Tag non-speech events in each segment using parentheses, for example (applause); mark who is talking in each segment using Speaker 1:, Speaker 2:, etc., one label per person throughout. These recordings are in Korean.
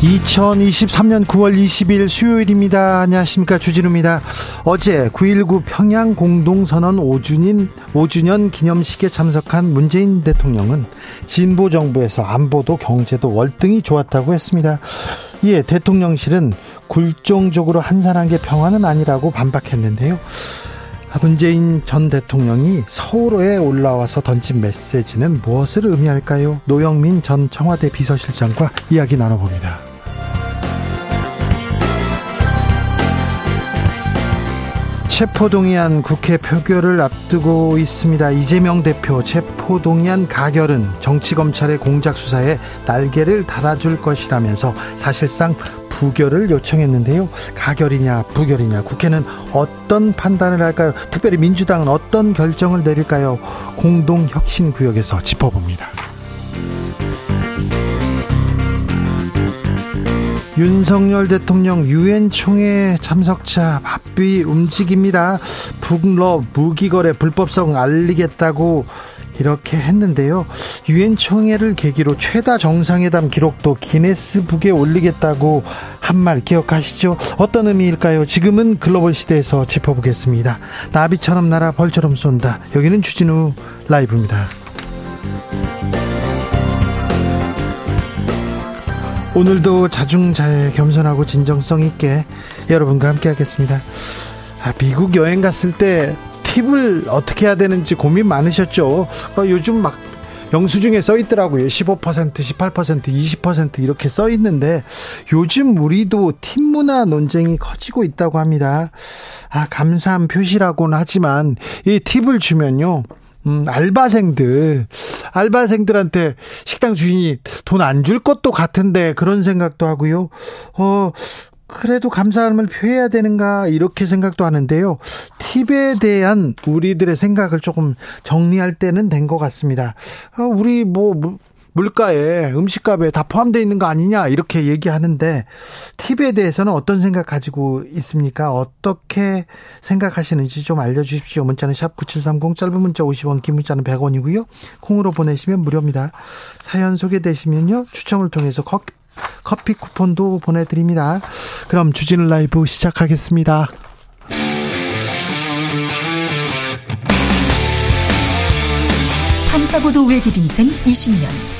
Speaker 1: 2023년 9월 20일 수요일입니다. 안녕하십니까. 주진우입니다. 어제 9.19 평양 공동선언 5주년, 5주년 기념식에 참석한 문재인 대통령은 진보 정부에서 안보도 경제도 월등히 좋았다고 했습니다. 이에 대통령실은 굴종적으로 한산한 게 평화는 아니라고 반박했는데요. 문재인 전 대통령이 서울에 올라와서 던진 메시지는 무엇을 의미할까요? 노영민 전 청와대 비서실장과 이야기 나눠봅니다. 체포동의안 국회 표결을 앞두고 있습니다. 이재명 대표 체포동의안 가결은 정치검찰의 공작수사에 날개를 달아줄 것이라면서 사실상 부결을 요청했는데요. 가결이냐 부결이냐 국회는 어떤 판단을 할까요? 특별히 민주당은 어떤 결정을 내릴까요? 공동혁신구역에서 짚어봅니다. 윤석열 대통령 유엔 총회 참석자 바삐 움직입니다. 북러 무기거래 불법성 알리겠다고 이렇게 했는데요. 유엔 총회를 계기로 최다 정상회담 기록도 기네스북에 올리겠다고 한 말 기억하시죠? 어떤 의미일까요? 지금은 글로벌 시대에서 짚어보겠습니다. 나비처럼 날아 벌처럼 쏜다. 여기는 주진우 라이브입니다. 오늘도 자중자애 겸손하고 진정성 있게 여러분과 함께 하겠습니다. 아, 미국 여행 갔을 때 팁을 어떻게 해야 되는지 고민 많으셨죠? 어, 요즘 막 영수증에 써 있더라고요. 15%, 18%, 20% 이렇게 써 있는데 요즘 우리도 팁 문화 논쟁이 커지고 있다고 합니다. 아, 감사한 표시라고는 하지만 이 팁을 주면요. 음, 알바생들, 알바생들한테 식당 주인이 돈 안 줄 것도 같은데 그런 생각도 하고요. 어, 그래도 감사함을 표해야 되는가 이렇게 생각도 하는데요. 팁에 대한 우리들의 생각을 조금 정리할 때는 된 것 같습니다. 어, 우리 뭐 물가에 음식값에 다 포함되어 있는 거 아니냐 이렇게 얘기하는데 팁에 대해서는 어떤 생각 가지고 있습니까? 어떻게 생각하시는지 좀 알려주십시오. 문자는 샵 9730 짧은 문자 50원 긴 문자는 100원이고요. 콩으로 보내시면 무료입니다. 사연 소개되시면요. 추첨을 통해서 커피, 커피 쿠폰도 보내드립니다. 그럼 주진우 라이브 시작하겠습니다.
Speaker 2: 탐사보도 외길 인생 20년.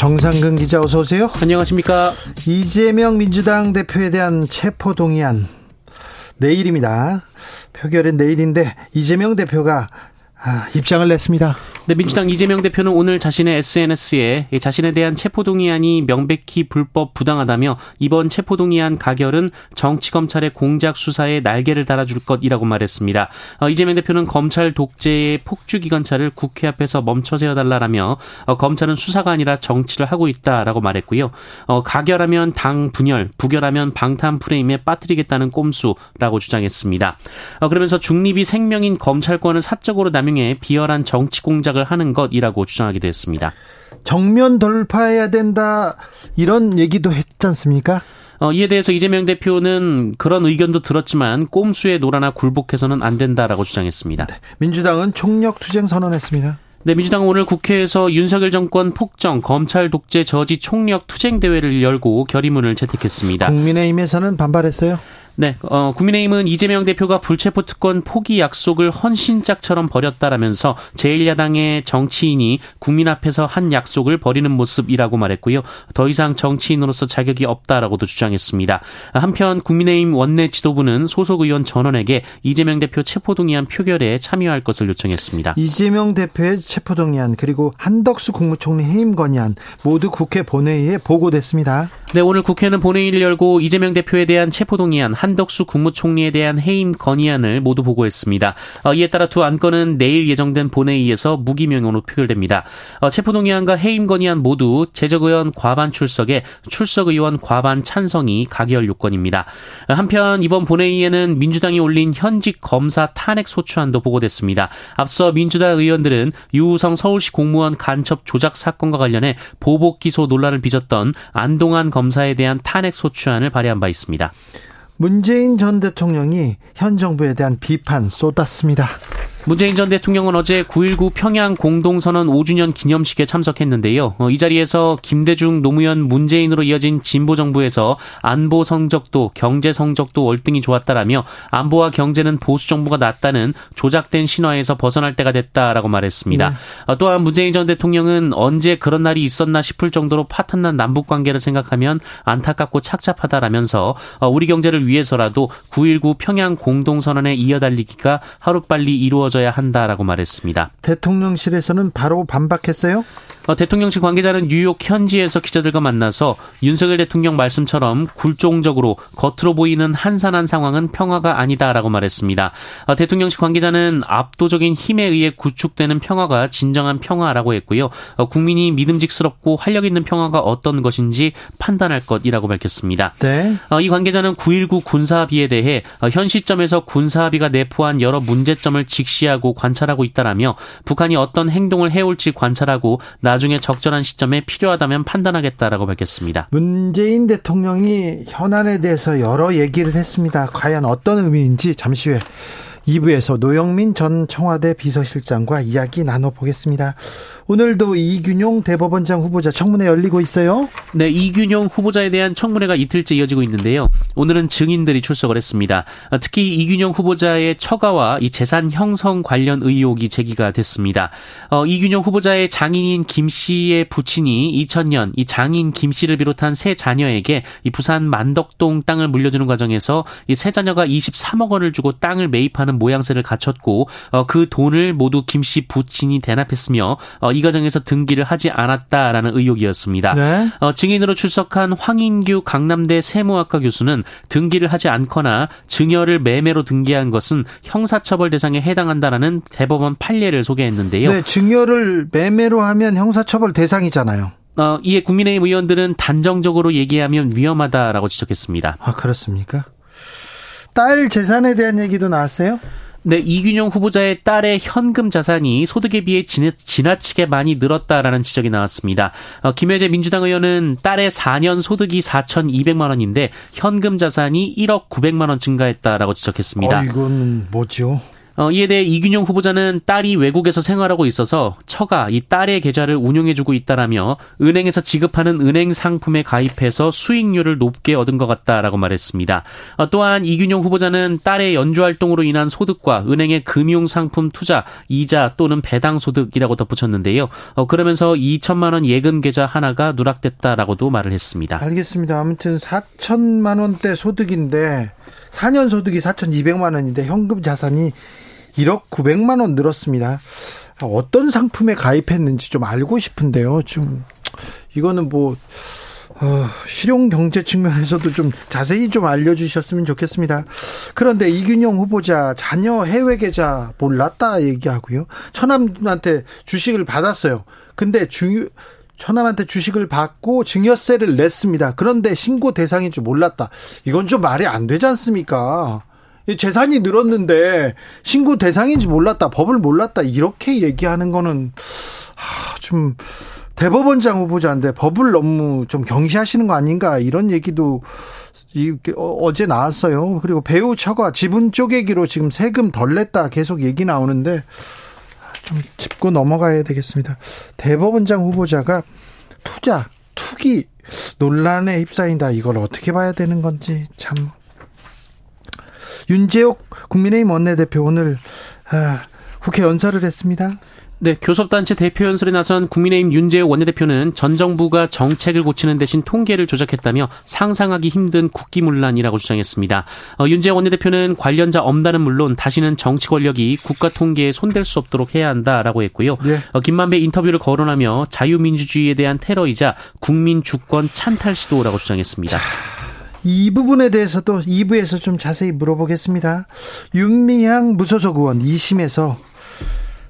Speaker 1: 정상근 기자 어서 오세요.
Speaker 3: 안녕하십니까.
Speaker 1: 이재명 민주당 대표에 대한 체포 동의안 내일입니다. 표결은 내일인데 이재명 대표가 아, 입장을 냈습니다.
Speaker 3: 네, 민주당 이재명 대표는 오늘 자신의 SNS에 자신에 대한 체포동의안이 명백히 불법 부당하다며 이번 체포동의안 가결은 정치검찰의 공작 수사에 날개를 달아줄 것이라고 말했습니다. 어, 이재명 대표는 검찰 독재의 폭주기관차를 국회 앞에서 멈춰 세워달라라며 어, 검찰은 수사가 아니라 정치를 하고 있다라고 말했고요. 어, 가결하면 당 분열, 부결하면 방탄 프레임에 빠뜨리겠다는 꼼수라고 주장했습니다. 그러면서 중립이 생명인 검찰권을 사적으로 남용해 비열한 정치 공작을 시작을 하는 것이라고 주장하기도 했습니다.
Speaker 1: 정면 돌파해야 된다 이런 얘기도 했지 않습니까?
Speaker 3: 어, 이에 대해서 이재명 대표는 그런 의견도 들었지만 꼼수에 놀아나 굴복해서는 안 된다라고 주장했습니다. 네,
Speaker 1: 민주당은 총력 투쟁 선언했습니다.
Speaker 3: 네, 민주당은 오늘 국회에서 윤석열 정권 폭정, 검찰 독재 저지 총력 투쟁 대회를 열고 결의문을 채택했습니다.
Speaker 1: 국민의힘에서는 반발했어요.
Speaker 3: 네, 어, 국민의힘은 이재명 대표가 불체포 특권 포기 약속을 헌신짝처럼 버렸다라면서 제1야당의 정치인이 국민 앞에서 한 약속을 버리는 모습이라고 말했고요. 더 이상 정치인으로서 자격이 없다라고도 주장했습니다. 한편 국민의힘 원내 지도부는 소속 의원 전원에게 이재명 대표 체포 동의안 표결에 참여할 것을 요청했습니다.
Speaker 1: 이재명 대표의 체포 동의안 그리고 한덕수 국무총리 해임 건의안 모두 국회 본회의에 보고됐습니다.
Speaker 3: 네, 오늘 국회는 본회의를 열고 이재명 대표에 대한 체포 동의안, 한 덕수 국무총리에 대한 해임 건의안을 모두 보고했습니다. 어, 이에 따라 두 안건은 내일 예정된 본회의에서 무기명으로 표결됩니다. 어, 체포동의안과 해임 건의안 모두 재적의원 과반 출석에 출석의원 과반 찬성이 가결 요건입니다. 한편 이번 본회의에는 민주당이 올린 현직 검사 탄핵 소추안도 보고됐습니다. 앞서 민주당 의원들은 유우성 서울시 공무원 간첩 조작 사건과 관련해 보복 기소 논란을 빚었던 안동안 검사에 대한 탄핵 소추안을 발의한 바 있습니다.
Speaker 1: 문재인 전 대통령이 현 정부에 대한 비판 쏟았습니다.
Speaker 3: 문재인 전 대통령은 어제 9.19 평양 공동선언 5주년 기념식에 참석했는데요. 어, 이 자리에서 김대중, 노무현, 문재인으로 이어진 진보 정부에서 안보 성적도 경제 성적도 월등히 좋았다라며 안보와 경제는 보수 정부가 낫다는 조작된 신화에서 벗어날 때가 됐다라고 말했습니다. 네. 어, 또한 문재인 전 대통령은 언제 그런 날이 있었나 싶을 정도로 파탄난 남북 관계를 생각하면 안타깝고 착잡하다라면서 어, 우리 경제를 위해서라도 9.19 평양 공동선언에 이어달리기가 하루빨리 이루어져 이루어져야 한다라고 말했습니다.
Speaker 1: 대통령실에서는 바로 반박했어요?
Speaker 3: 어, 대통령실 관계자는 뉴욕 현지에서 기자들과 만나서 윤석열 대통령 말씀처럼 굴종적으로 겉으로 보이는 한산한 상황은 평화가 아니다라고 말했습니다. 어, 대통령실 관계자는 압도적인 힘에 의해 구축되는 평화가 진정한 평화라고 했고요. 어, 국민이 믿음직스럽고 활력 있는 평화가 어떤 것인지 판단할 것이라고 밝혔습니다. 네. 어, 이 관계자는 9.19 군사합의에 대해 어, 현 시점에서 군사합의가 내포한 여러 문제점을 직시하고 관찰하고 있다라며 북한이 어떤 행동을 해올지 관찰하고 나 중에 적절한 시점에 필요하다면 판단하겠다라고 밝혔습니다.
Speaker 1: 문재인 대통령이 현안에 대해서 여러 얘기를 했습니다. 과연 어떤 의미인지 잠시 후에 2부에서 노영민 전 청와대 비서실장과 이야기 나눠보겠습니다. 오늘도 이균용 대법원장 후보자 청문회 열리고 있어요.
Speaker 3: 네, 이균용 후보자에 대한 청문회가 이틀째 이어지고 있는데요. 오늘은 증인들이 출석을 했습니다. 특히 이균용 후보자의 처가와 이 재산 형성 관련 의혹이 제기가 됐습니다. 어, 이균용 후보자의 장인인 김 씨의 부친이 2000년 이 장인 김 씨를 비롯한 세 자녀에게 이 부산 만덕동 땅을 물려주는 과정에서 이 세 자녀가 23억 원을 주고 땅을 매입하는 모양새를 갖췄고 어, 그 돈을 모두 김 씨 부친이 대납했으며 어, 이 과정에서 등기를 하지 않았다라는 의혹이었습니다. 네. 어, 증인으로 출석한 황인규 강남대 세무학과 교수는 등기를 하지 않거나 증여를 매매로 등기한 것은 형사처벌 대상에 해당한다라는 대법원 판례를 소개했는데요.
Speaker 1: 네, 증여를 매매로 하면 형사처벌 대상이잖아요.
Speaker 3: 어, 이에 국민의힘 의원들은 단정적으로 얘기하면 위험하다라고 지적했습니다.
Speaker 1: 아, 그렇습니까? 딸 재산에 대한 얘기도 나왔어요?
Speaker 3: 네, 이균용 후보자의 딸의 현금 자산이 소득에 비해 지나치게 많이 늘었다라는 지적이 나왔습니다. 어, 김혜재 민주당 의원은 딸의 4년 소득이 4,200만 원인데 현금 자산이 1억 900만 원 증가했다라고 지적했습니다.
Speaker 1: 어, 이건 뭐죠?
Speaker 3: 어, 이에 대해 이균용 후보자는 딸이 외국에서 생활하고 있어서 처가 이 딸의 계좌를 운용해주고 있다라며 은행에서 지급하는 은행 상품에 가입해서 수익률을 높게 얻은 것 같다라고 말했습니다. 어, 또한 이균용 후보자는 딸의 연주 활동으로 인한 소득과 은행의 금융 상품 투자, 이자 또는 배당 소득이라고 덧붙였는데요. 어, 그러면서 2천만 원 예금 계좌 하나가 누락됐다라고도 말을 했습니다.
Speaker 1: 알겠습니다. 아무튼 4천만 원대 소득인데 4년 소득이 4,200만 원인데 현금 자산이 1억 900만 원 늘었습니다. 어떤 상품에 가입했는지 좀 알고 싶은데요. 좀 이거는 뭐 어, 실용 경제 측면에서도 좀 자세히 좀 알려주셨으면 좋겠습니다. 그런데 이균용 후보자 자녀 해외 계좌 몰랐다 얘기하고요. 처남한테 주식을 받았어요. 근데 주 처남한테 주식을 받고 증여세를 냈습니다. 그런데 신고 대상인 줄 몰랐다. 이건 좀 말이 안 되지 않습니까? 재산이 늘었는데 신고 대상인지 몰랐다, 법을 몰랐다 이렇게 얘기하는 거는 좀 대법원장 후보자인데 법을 너무 좀 경시하시는 거 아닌가 이런 얘기도 어, 어제 나왔어요. 그리고 배우 처가 지분 쪼개기로 지금 세금 덜 냈다 계속 얘기 나오는데 좀 짚고 넘어가야 되겠습니다. 대법원장 후보자가 투자, 투기 논란에 휩싸인다. 이걸 어떻게 봐야 되는 건지 참 윤재옥 국민의힘 원내대표 오늘 아, 국회 연설을 했습니다.
Speaker 3: 네, 교섭단체 대표 연설에 나선 국민의힘 윤재호 원내대표는 전 정부가 정책을 고치는 대신 통계를 조작했다며 상상하기 힘든 국기문란이라고 주장했습니다. 어, 윤재호 원내대표는 관련자 엄단은 물론 다시는 정치 권력이 국가 통계에 손댈 수 없도록 해야 한다라고 했고요. 네. 어, 김만배 인터뷰를 거론하며 자유민주주의에 대한 테러이자 국민 주권 찬탈 시도라고 주장했습니다. 자.
Speaker 1: 이 부분에 대해서도 2부에서 좀 자세히 물어보겠습니다. 윤미향 무소속 의원 2심에서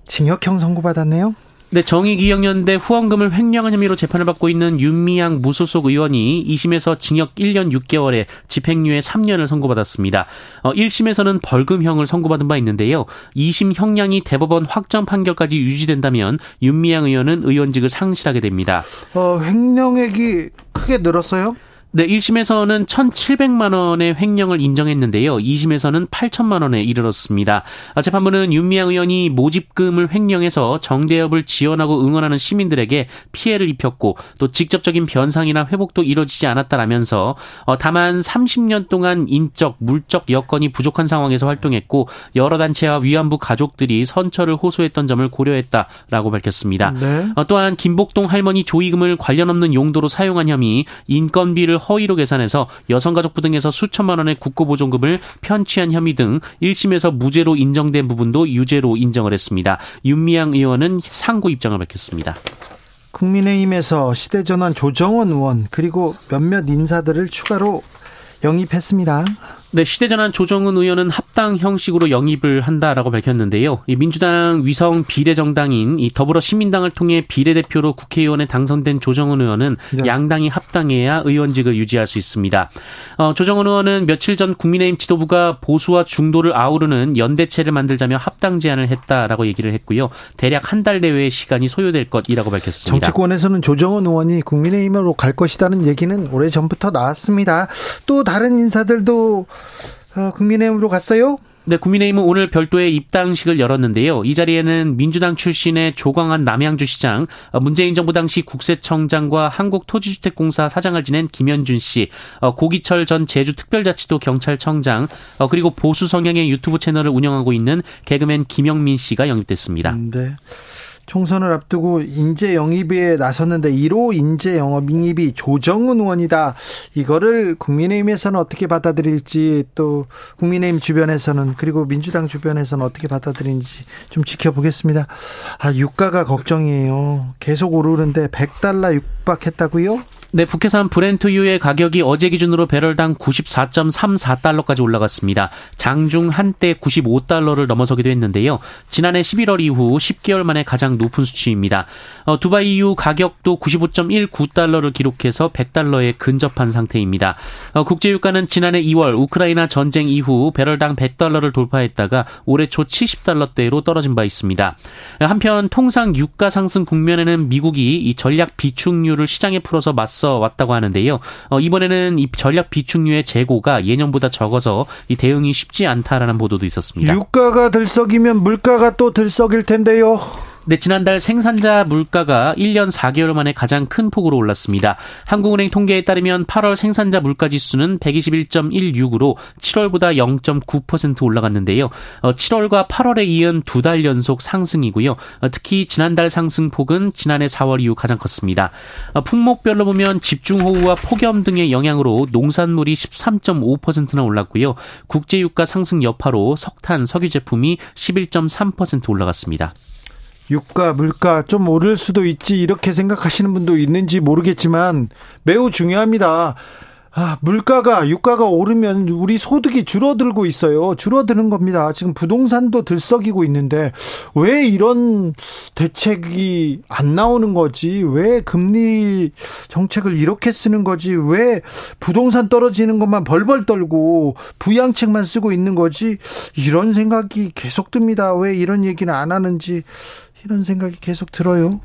Speaker 1: 징역형 선고받았네요.
Speaker 3: 네, 정의기억연대 후원금을 횡령한 혐의로 재판을 받고 있는 윤미향 무소속 의원이 2심에서 징역 1년 6개월에 집행유예 3년을 선고받았습니다. 어, 1심에서는 벌금형을 선고받은 바 있는데요. 2심 형량이 대법원 확정 판결까지 유지된다면 윤미향 의원은 의원직을 상실하게 됩니다.
Speaker 1: 어, 횡령액이 크게 늘었어요?
Speaker 3: 네, 1심에서는 1,700만 원의 횡령을 인정했는데요. 2심에서는 8천만 원에 이르렀습니다. 아, 재판부는 윤미향 의원이 모집금을 횡령해서 정대협을 지원하고 응원하는 시민들에게 피해를 입혔고 또 직접적인 변상이나 회복도 이뤄지지 않았다라면서 어, 다만 30년 동안 인적, 물적 여건이 부족한 상황에서 활동했고 여러 단체와 위안부 가족들이 선처를 호소했던 점을 고려했다라고 밝혔습니다. 네. 어, 또한 김복동 할머니 조의금을 관련 없는 용도로 사용한 혐의, 인건비를 허위로 계산해서 여성가족부 등에서 수천만 원의 국고보존금을 편취한 혐의 등 1심에서 무죄로 인정된 부분도 유죄로 인정을 했습니다. 윤미향 의원은 상고 입장을 밝혔습니다.
Speaker 1: 국민의힘에서 시대전환 조정원 의원 그리고 몇몇 인사들을 추가로 영입했습니다.
Speaker 3: 네, 시대전환 조정은 의원은 합당 형식으로 영입을 한다라고 밝혔는데요. 이 민주당 위성 비례정당인 이 더불어 시민당을 통해 비례대표로 국회의원에 당선된 조정은 의원은 네. 양당이 합당해야 의원직을 유지할 수 있습니다. 어, 조정은 의원은 며칠 전 국민의힘 지도부가 보수와 중도를 아우르는 연대체를 만들자며 합당 제안을 했다라고 얘기를 했고요. 대략 한 달 내외의 시간이 소요될 것이라고 밝혔습니다.
Speaker 1: 정치권에서는 조정은 의원이 국민의힘으로 갈 것이라는 얘기는 오래 전부터 나왔습니다. 또 다른 인사들도 어, 국민의힘으로 갔어요?
Speaker 3: 네, 국민의힘은 오늘 별도의 입당식을 열었는데요. 이 자리에는 민주당 출신의 조광한 남양주 시장, 어, 문재인 정부 당시 국세청장과 한국토지주택공사 사장을 지낸 김현준 씨, 어, 고기철 전 제주특별자치도 경찰청장, 어, 그리고 보수 성향의 유튜브 채널을 운영하고 있는 개그맨 김영민 씨가 영입됐습니다.
Speaker 1: 네. 총선을 앞두고 인재 영입에 나섰는데 1호 인재 영입이 조정은 의원이다. 이거를 국민의힘에서는 어떻게 받아들일지 또 국민의힘 주변에서는 그리고 민주당 주변에서는 어떻게 받아들이는지 좀 지켜보겠습니다. 아, 유가가 걱정이에요. 계속 오르는데 100달러 육박했다고요?
Speaker 3: 네, 북해산 브렌트유의 가격이 어제 기준으로 배럴당 94.34달러까지 올라갔습니다. 장중 한때 95달러를 넘어서기도 했는데요. 지난해 11월 이후 10개월 만에 가장 높은 수치입니다. 어, 두바이유 가격도 95.19달러를 기록해서 100달러에 근접한 상태입니다. 어, 국제유가는 지난해 2월 우크라이나 전쟁 이후 배럴당 100달러를 돌파했다가 올해 초 70달러대로 떨어진 바 있습니다. 한편 통상 유가 상승 국면에는 미국이 이 전략 비축률을 시장에 풀어서 맞서 앞서 왔다고 하는데요. 어, 이번에는 이 전략 비축류의 재고가 예년보다 적어서 이 대응이 쉽지 않다라는 보도도 있었습니다.
Speaker 1: 유가가 들썩이면 물가가 또 들썩일 텐데요.
Speaker 3: 네, 지난달 생산자 물가가 1년 4개월 만에 가장 큰 폭으로 올랐습니다. 한국은행 통계에 따르면 8월 생산자 물가 지수는 121.16으로 7월보다 0.9% 올라갔는데요. 7월과 어, 8월에 이은 두 달 연속 상승이고요. 어, 특히 지난달 상승폭은 지난해 4월 이후 가장 컸습니다. 어, 품목별로 보면 집중호우와 폭염 등의 영향으로 농산물이 13.5%나 올랐고요. 국제유가 상승 여파로 석탄, 석유 제품이 11.3% 올라갔습니다.
Speaker 1: 유가, 물가 좀 오를 수도 있지 이렇게 생각하시는 분도 있는지 모르겠지만 매우 중요합니다. 아, 물가가, 유가가 오르면 우리 소득이 줄어들고 있어요. 줄어드는 겁니다. 지금 부동산도 들썩이고 있는데 왜 이런 대책이 안 나오는 거지? 왜 금리 정책을 이렇게 쓰는 거지? 왜 부동산 떨어지는 것만 벌벌 떨고 부양책만 쓰고 있는 거지? 이런 생각이 계속 듭니다. 왜 이런 얘기는 안 하는지 이런 생각이 계속 들어요.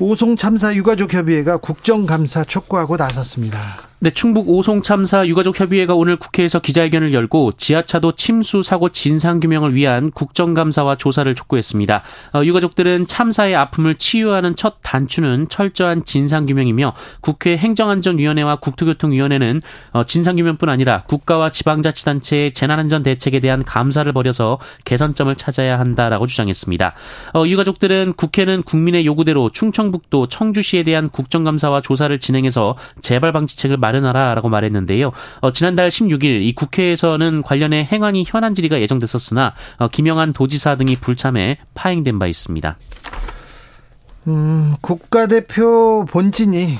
Speaker 1: 오송 참사 유가족 협의회가 국정감사 촉구하고 나섰습니다.
Speaker 3: 네, 충북 오송 참사 유가족 협의회가 오늘 국회에서 기자회견을 열고 지하차도 침수 사고 진상 규명을 위한 국정감사와 조사를 촉구했습니다. 어, 유가족들은 참사의 아픔을 치유하는 첫 단추는 철저한 진상 규명이며 국회 행정안전위원회와 국토교통위원회는 어, 진상 규명뿐 아니라 국가와 지방자치단체의 재난안전 대책에 대한 감사를 벌여서 개선점을 찾아야 한다라고 주장했습니다. 어, 유가족들은 국회는 국민의 요구대로 충청북도 청주시에 대한 국정감사와 조사를 진행해서 재발 방지책을 마련 마련하라라고 말했는데요. 어, 지난달 16일 이 국회에서는 관련해 행안위 현안 질의가 예정됐었으나 어, 김영한 도지사 등이 불참해 파행된 바 있습니다.
Speaker 1: 음, 국가대표 본진이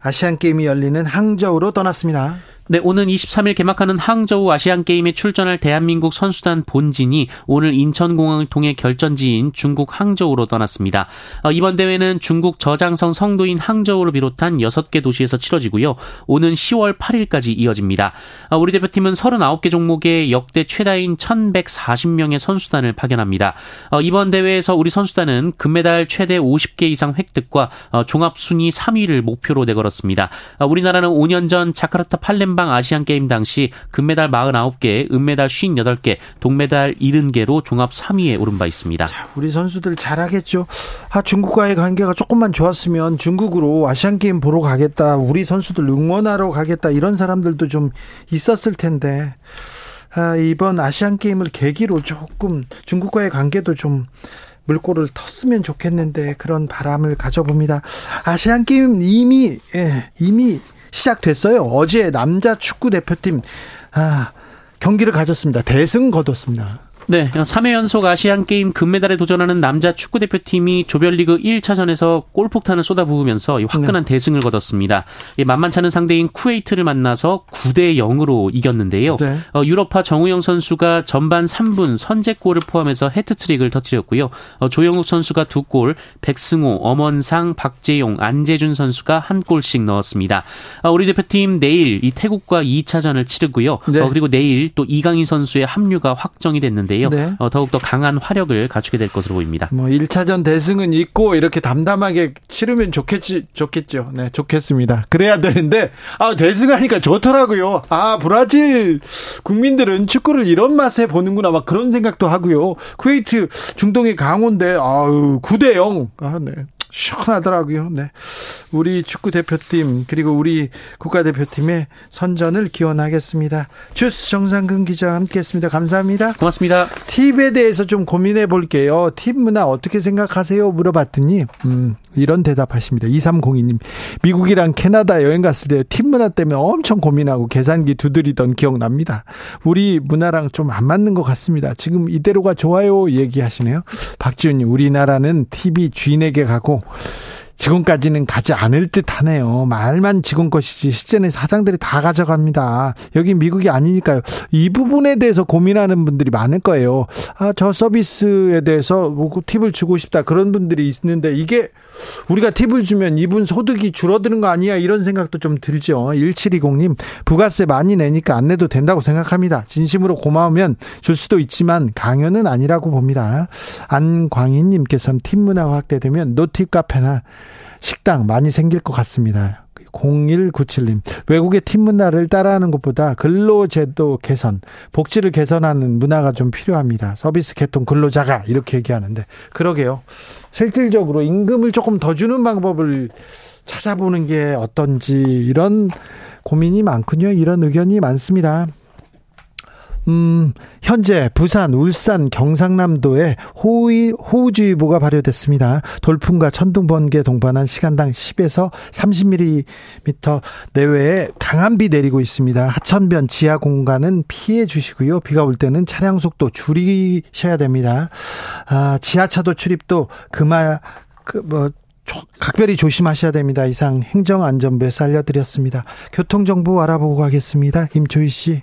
Speaker 1: 아시안 게임이 열리는 항저우로 떠났습니다.
Speaker 3: 네, 오는 23일 개막하는 항저우 아시안 게임에 출전할 대한민국 선수단 본진이 오늘 인천공항을 통해 결전지인 중국 항저우로 떠났습니다. 어, 이번 대회는 중국 저장성 성도인 항저우를 비롯한 6개 도시에서 치러지고요. 오는 10월 8일까지 이어집니다. 어, 우리 대표팀은 39개 종목에 역대 최다인 1,140명의 선수단을 파견합니다. 어, 이번 대회에서 우리 선수단은 금메달 최대 50개 이상 획득과 종합 순위 3위를 목표로 내걸었습니다. 우리나라는 5년 전 자카르타 팔렘 한방 아시안 게임 당시 금메달 49개, 은메달 58개, 동메달 70개로 종합 3위에 오른 바 있습니다.
Speaker 1: 자, 우리 선수들 잘하겠죠. 아, 중국과의 관계가 조금만 좋았으면 중국으로 아시안 게임 보러 가겠다. 우리 선수들 응원하러 가겠다. 이런 사람들도 좀 있었을 텐데. 아, 이번 아시안 게임을 계기로 조금 중국과의 관계도 좀 물꼬를 텄으면 좋겠는데 그런 바람을 가져봅니다. 아시안 게임 이미 예, 이미 시작됐어요. 어제 남자 축구 대표팀 아, 경기를 가졌습니다. 대승 거뒀습니다.
Speaker 3: 네, 3회 연속 아시안 게임 금메달에 도전하는 남자 축구 대표팀이 조별리그 1차전에서 골폭탄을 쏟아부으면서 화끈한 네. 대승을 거뒀습니다. 만만찮은 상대인 쿠웨이트를 만나서 9대 0으로 이겼는데요. 네. 어, 유럽파 정우영 선수가 전반 3분 선제골을 포함해서 해트트릭을 터뜨렸고요. 어, 조영욱 선수가 두 골, 백승호, 엄원상, 박재용, 안재준 선수가 한 골씩 넣었습니다. 어, 우리 대표팀 내일 이 태국과 2차전을 치르고요. 네. 어, 그리고 내일 또 이강인 선수의 합류가 확정이 됐는데 있는데요. 네. 어, 더욱더 강한 화력을 갖추게 될 것으로 보입니다.
Speaker 1: 뭐 1차전 대승은 있고 이렇게 담담하게 치르면 좋겠지 좋겠죠. 네, 좋겠습니다. 그래야 되는데 아, 대승하니까 좋더라고요. 아, 브라질 국민들은 축구를 이런 맛에 보는구나 막 그런 생각도 하고요. 쿠웨이트 중동의 강호인데 아유, 9대 0. 아, 네. 시원하더라고요. 네. 우리 축구 대표팀 그리고 우리 국가대표팀의 선전을 기원하겠습니다. 주스 정상근 기자 함께했습니다. 감사합니다.
Speaker 3: 고맙습니다.
Speaker 1: 팁에 대해서 좀 고민해 볼게요. 팁 문화 어떻게 생각하세요? 물어봤더니 음, 이런 대답하십니다. 2302님 미국이랑 캐나다 여행 갔을 때 팁 문화 때문에 엄청 고민하고 계산기 두드리던 기억 납니다. 우리 문화랑 좀 안 맞는 것 같습니다. 지금 이대로가 좋아요 얘기하시네요. 박지훈님 우리나라는 팁이 주인에게 가고 지금까지는 가지 않을 듯 하네요. 말만 직원 것이지 실제는 사장들이 다 가져갑니다. 여기 미국이 아니니까요. 이 부분에 대해서 고민하는 분들이 많을 거예요. 아, 저 서비스에 대해서 뭐 팁을 주고 싶다. 그런 분들이 있는데 이게 우리가 팁을 주면 이분 소득이 줄어드는 거 아니야 이런 생각도 좀 들죠. 1720님 부가세 많이 내니까 안 내도 된다고 생각합니다. 진심으로 고마우면 줄 수도 있지만 강요는 아니라고 봅니다. 안광희님께서는 팁 문화가 확대되면 노팁 카페나 식당 많이 생길 것 같습니다. 0197님, 외국의 팀 문화를 따라하는 것보다 근로제도 개선, 복지를 개선하는 문화가 좀 필요합니다. 서비스 개통 근로자가 이렇게 얘기하는데, 그러게요. 실질적으로 임금을 조금 더 주는 방법을 찾아보는 게 어떤지 이런 고민이 많군요. 이런 의견이 많습니다. 음, 현재 부산, 울산, 경상남도에 호의, 호우주의보가 발효됐습니다. 돌풍과 천둥, 번개 동반한 시간당 10에서 30mm 내외에 강한 비 내리고 있습니다. 하천변 지하 공간은 피해 주시고요. 비가 올 때는 차량 속도 줄이셔야 됩니다. 아, 지하차도 출입도 그마, 그, 뭐, 각별히 조심하셔야 됩니다. 이상 행정안전부에서 알려드렸습니다. 교통정보 알아보고 가겠습니다. 임초희 씨.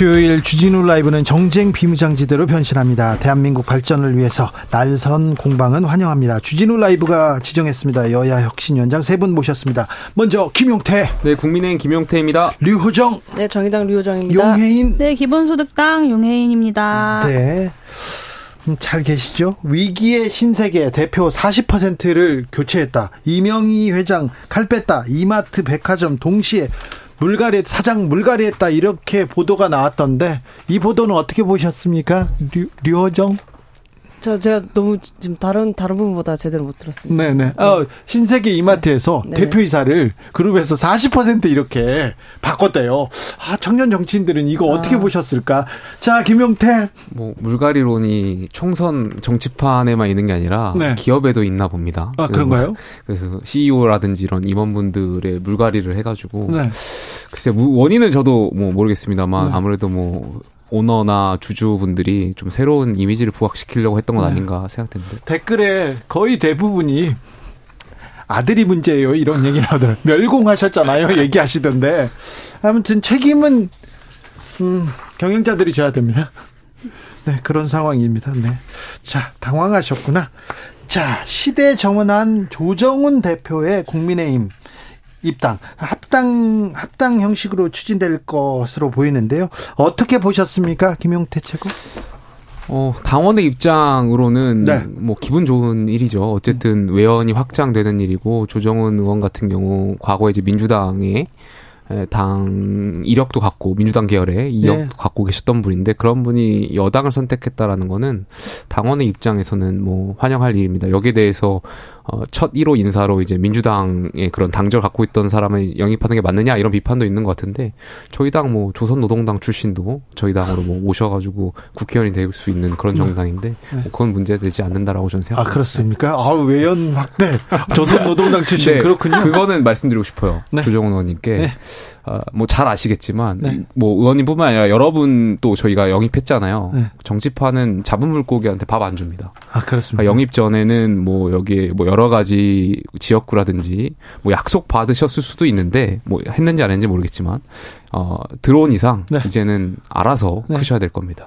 Speaker 1: 수요일 주진우 라이브는 정쟁 비무장지대로 변신합니다. 대한민국 발전을 위해서 날선 공방은 환영합니다. 주진우 라이브가 지정했습니다. 여야 혁신위원장 세 분 모셨습니다. 먼저 김용태.
Speaker 4: 네, 국민의힘 김용태입니다.
Speaker 1: 류호정.
Speaker 5: 네, 정의당 류호정입니다.
Speaker 1: 용혜인.
Speaker 6: 네, 기본소득당 용혜인입니다.
Speaker 1: 네. 음, 잘 계시죠? 위기의 신세계 대표 40%를 교체했다. 이명희 회장 칼 뺐다. 이마트 백화점 동시에 물갈이 사장 물갈이했다 이렇게 보도가 나왔던데 이 보도는 어떻게 보셨습니까, 류, 류호정?
Speaker 5: 저 제가 너무 지금 다른 다른 부분보다 제대로 못 들었습니다.
Speaker 1: 네네. 어, 신세계 이마트에서
Speaker 5: 네.
Speaker 1: 대표이사를 그룹에서 40% 이렇게 바꿨대요. 아 청년 정치인들은 이거 어떻게
Speaker 5: 아.
Speaker 1: 보셨을까? 자 김용태.
Speaker 4: 뭐 물갈이론이 총선 정치판에만 있는 게 아니라
Speaker 1: 네.
Speaker 4: 기업에도 있나 봅니다.
Speaker 1: 아 그런가요? (laughs)
Speaker 4: 그래서 CEO라든지 이런 임원분들의 물갈이를 해가지고
Speaker 1: 네.
Speaker 4: 글쎄 무- 원인은 저도 뭐 모르겠습니다만
Speaker 1: 네.
Speaker 4: 아무래도 뭐 오너나 주주분들이 좀 새로운 이미지를 부각시키려고 했던 건
Speaker 1: 네.
Speaker 4: 아닌가 생각되는데
Speaker 1: 댓글에 거의 대부분이 아들이 문제예요 이런 얘기 나오더라고요. 멸공하셨잖아요 (laughs) 얘기하시던데 아무튼 책임은 음, 경영자들이 져야 됩니다. 네 그런 상황입니다. 네. 자 당황하셨구나. 자 시대 정원한 조정훈 대표의 국민의힘 입당 합당 합당 형식으로 추진될 것으로 보이는데요. 어떻게 보셨습니까, 김용태 최고?
Speaker 4: 어, 당원의 입장으로는
Speaker 1: 네.
Speaker 4: 뭐 기분 좋은 일이죠. 어쨌든 외연이 확장되는 일이고 조정은 의원 같은 경우 과거에 이제 민주당의 에, 당 이력도 갖고 민주당 계열의 이력도
Speaker 1: 네.
Speaker 4: 갖고 계셨던 분인데 그런 분이 여당을 선택했다라는 거는 당원의 입장에서는 뭐 환영할 일입니다. 여기에 대해서 어, 첫 1호 인사로 이제 민주당의 그런 당절 갖고 있던 사람을 영입하는 게 맞느냐 이런 비판도 있는 것 같은데 저희 당 뭐 조선노동당 출신도 저희 당으로 뭐 모셔가지고 국회의원이 될 수 있는 그런 정당인데 뭐 그건 문제되지 않는다라고 저는
Speaker 1: 아
Speaker 4: 생각합니다.
Speaker 1: 그렇습니까? 아 외연 확대 (laughs) 조선노동당 출신
Speaker 4: 네,
Speaker 1: 그렇군요.
Speaker 4: 그거는 말씀드리고 싶어요.
Speaker 1: 네.
Speaker 4: 조정훈 의원님께.
Speaker 1: 네.
Speaker 4: 아, 뭐잘 아시겠지만
Speaker 1: 네.
Speaker 4: 뭐 의원님뿐만 아니라 여러분 또 저희가 영입했잖아요.
Speaker 1: 네.
Speaker 4: 정치판은 잡은 물고기한테 밥 안 줍니다.
Speaker 1: 아 그렇습니다.
Speaker 4: 그러니까 영입 전에는 뭐 여기에 뭐 여러 가지 지역구라든지 뭐 약속 받으셨을 수도 있는데 뭐 했는지 안 했는지 모르겠지만 어 들어온 이상
Speaker 1: 네.
Speaker 4: 이제는 알아서
Speaker 1: 네.
Speaker 4: 크셔야 될 겁니다.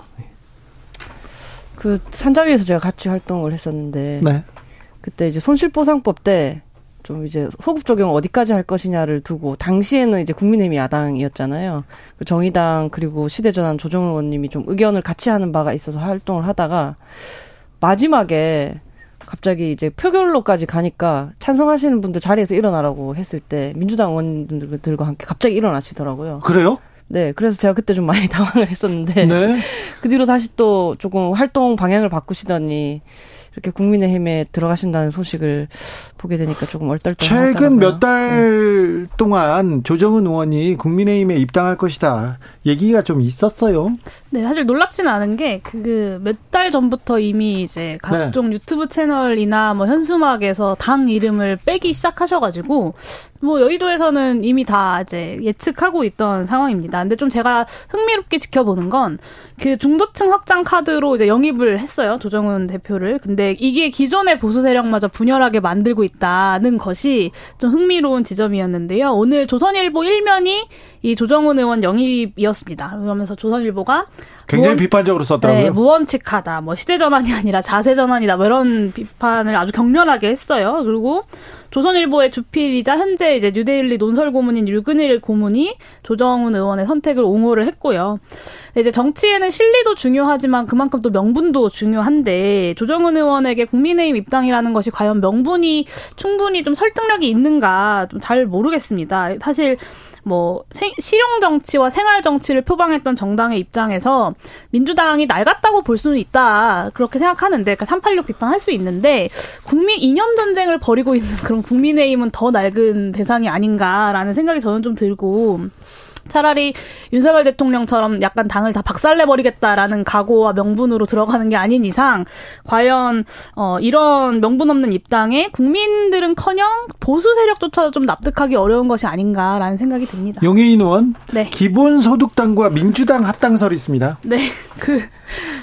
Speaker 5: 그 산자위에서 제가 같이 활동을 했었는데
Speaker 1: 네.
Speaker 5: 그때 이제 손실보상법 때 좀 이제 소급 적용 어디까지 할 것이냐를 두고 당시에는 이제 국민의힘이 야당이었잖아요. 그 정의당 그리고 시대전환 조정훈 의원님이 좀 의견을 같이 하는 바가 있어서 활동을 하다가 마지막에 갑자기 이제 표결로까지 가니까 찬성하시는 분들 자리에서 일어나라고 했을 때 민주당 의원들과 함께 갑자기 일어나시더라고요.
Speaker 1: 그래요?
Speaker 5: 네, 그래서 제가 그때 좀 많이 (laughs) 당황을 했었는데
Speaker 1: 네.
Speaker 5: 그 뒤로 다시 또 조금 활동 방향을 바꾸시더니 이렇게 국민의힘에 들어가신다는 소식을 보게 되니까 조금 얼떨떨하더라고요.
Speaker 1: 최근 몇
Speaker 5: 네.
Speaker 1: 달 동안 조정은 의원이 국민의힘에 입당할 것이다 얘기가 좀 있었어요.
Speaker 6: 네, 사실 놀랍지는 않은 게 그 몇 달 전부터 이미 이제 각종 유튜브 채널이나 뭐 현수막에서 당 이름을 빼기 시작하셔가지고 뭐 여의도에서는 이미 다 이제 예측하고 있던 상황입니다. 근데 좀 제가 흥미롭게 지켜보는 건 그 중도층 확장 카드로 이제 영입을 했어요 조정훈 대표를. 근데 이게 기존의 보수 세력마저 분열하게 만들고 있다는 것이 좀 흥미로운 지점이었는데요. 오늘 조선일보 일면이 이 조정훈 의원 영입이었습니다. 그러면서 조선일보가
Speaker 1: 굉장히
Speaker 6: 무언-
Speaker 1: 비판적으로 썼더라고요.
Speaker 6: 네, 무원칙하다. 뭐 시대 전환이 아니라 자세 전환이다. 뭐 이런 비판을 아주 격렬하게 했어요. 그리고 조선일보의 주필이자 현재 이제 뉴데일리 논설 고문인 류근일 고문이 조정훈 의원의 선택을 옹호를 했고요. 네, 이제 정치에는 실리도 중요하지만 그만큼 또 명분도 중요한데 조정훈 의원에게 국민의힘 입당이라는 것이 과연 명분이 충분히 좀 설득력이 있는가 좀 잘 모르겠습니다. 사실 뭐 생- 실용 정치와 생활 정치를 표방했던 정당의 입장에서 민주당이 낡았다고 볼 수는 있다. 그렇게 생각하는데 그러니까 386 비판할 수 있는데 국민 이념 전쟁을 벌이고 있는 그런 국민의힘은 더 낡은 대상이 아닌가라는 생각이 저는 좀 들고 차라리 윤석열 대통령처럼 약간 당을 다 박살내버리겠다라는 각오와 명분으로 들어가는 게 아닌 이상 과연 어, 이런 명분 없는 입당에 국민들은커녕 보수 세력조차도 좀 납득하기 어려운 것이 아닌가라는 생각이 듭니다.
Speaker 1: 용해인 의원
Speaker 6: 네.
Speaker 1: 기본소득당과 민주당 합당설이 있습니다.
Speaker 6: 네, 그,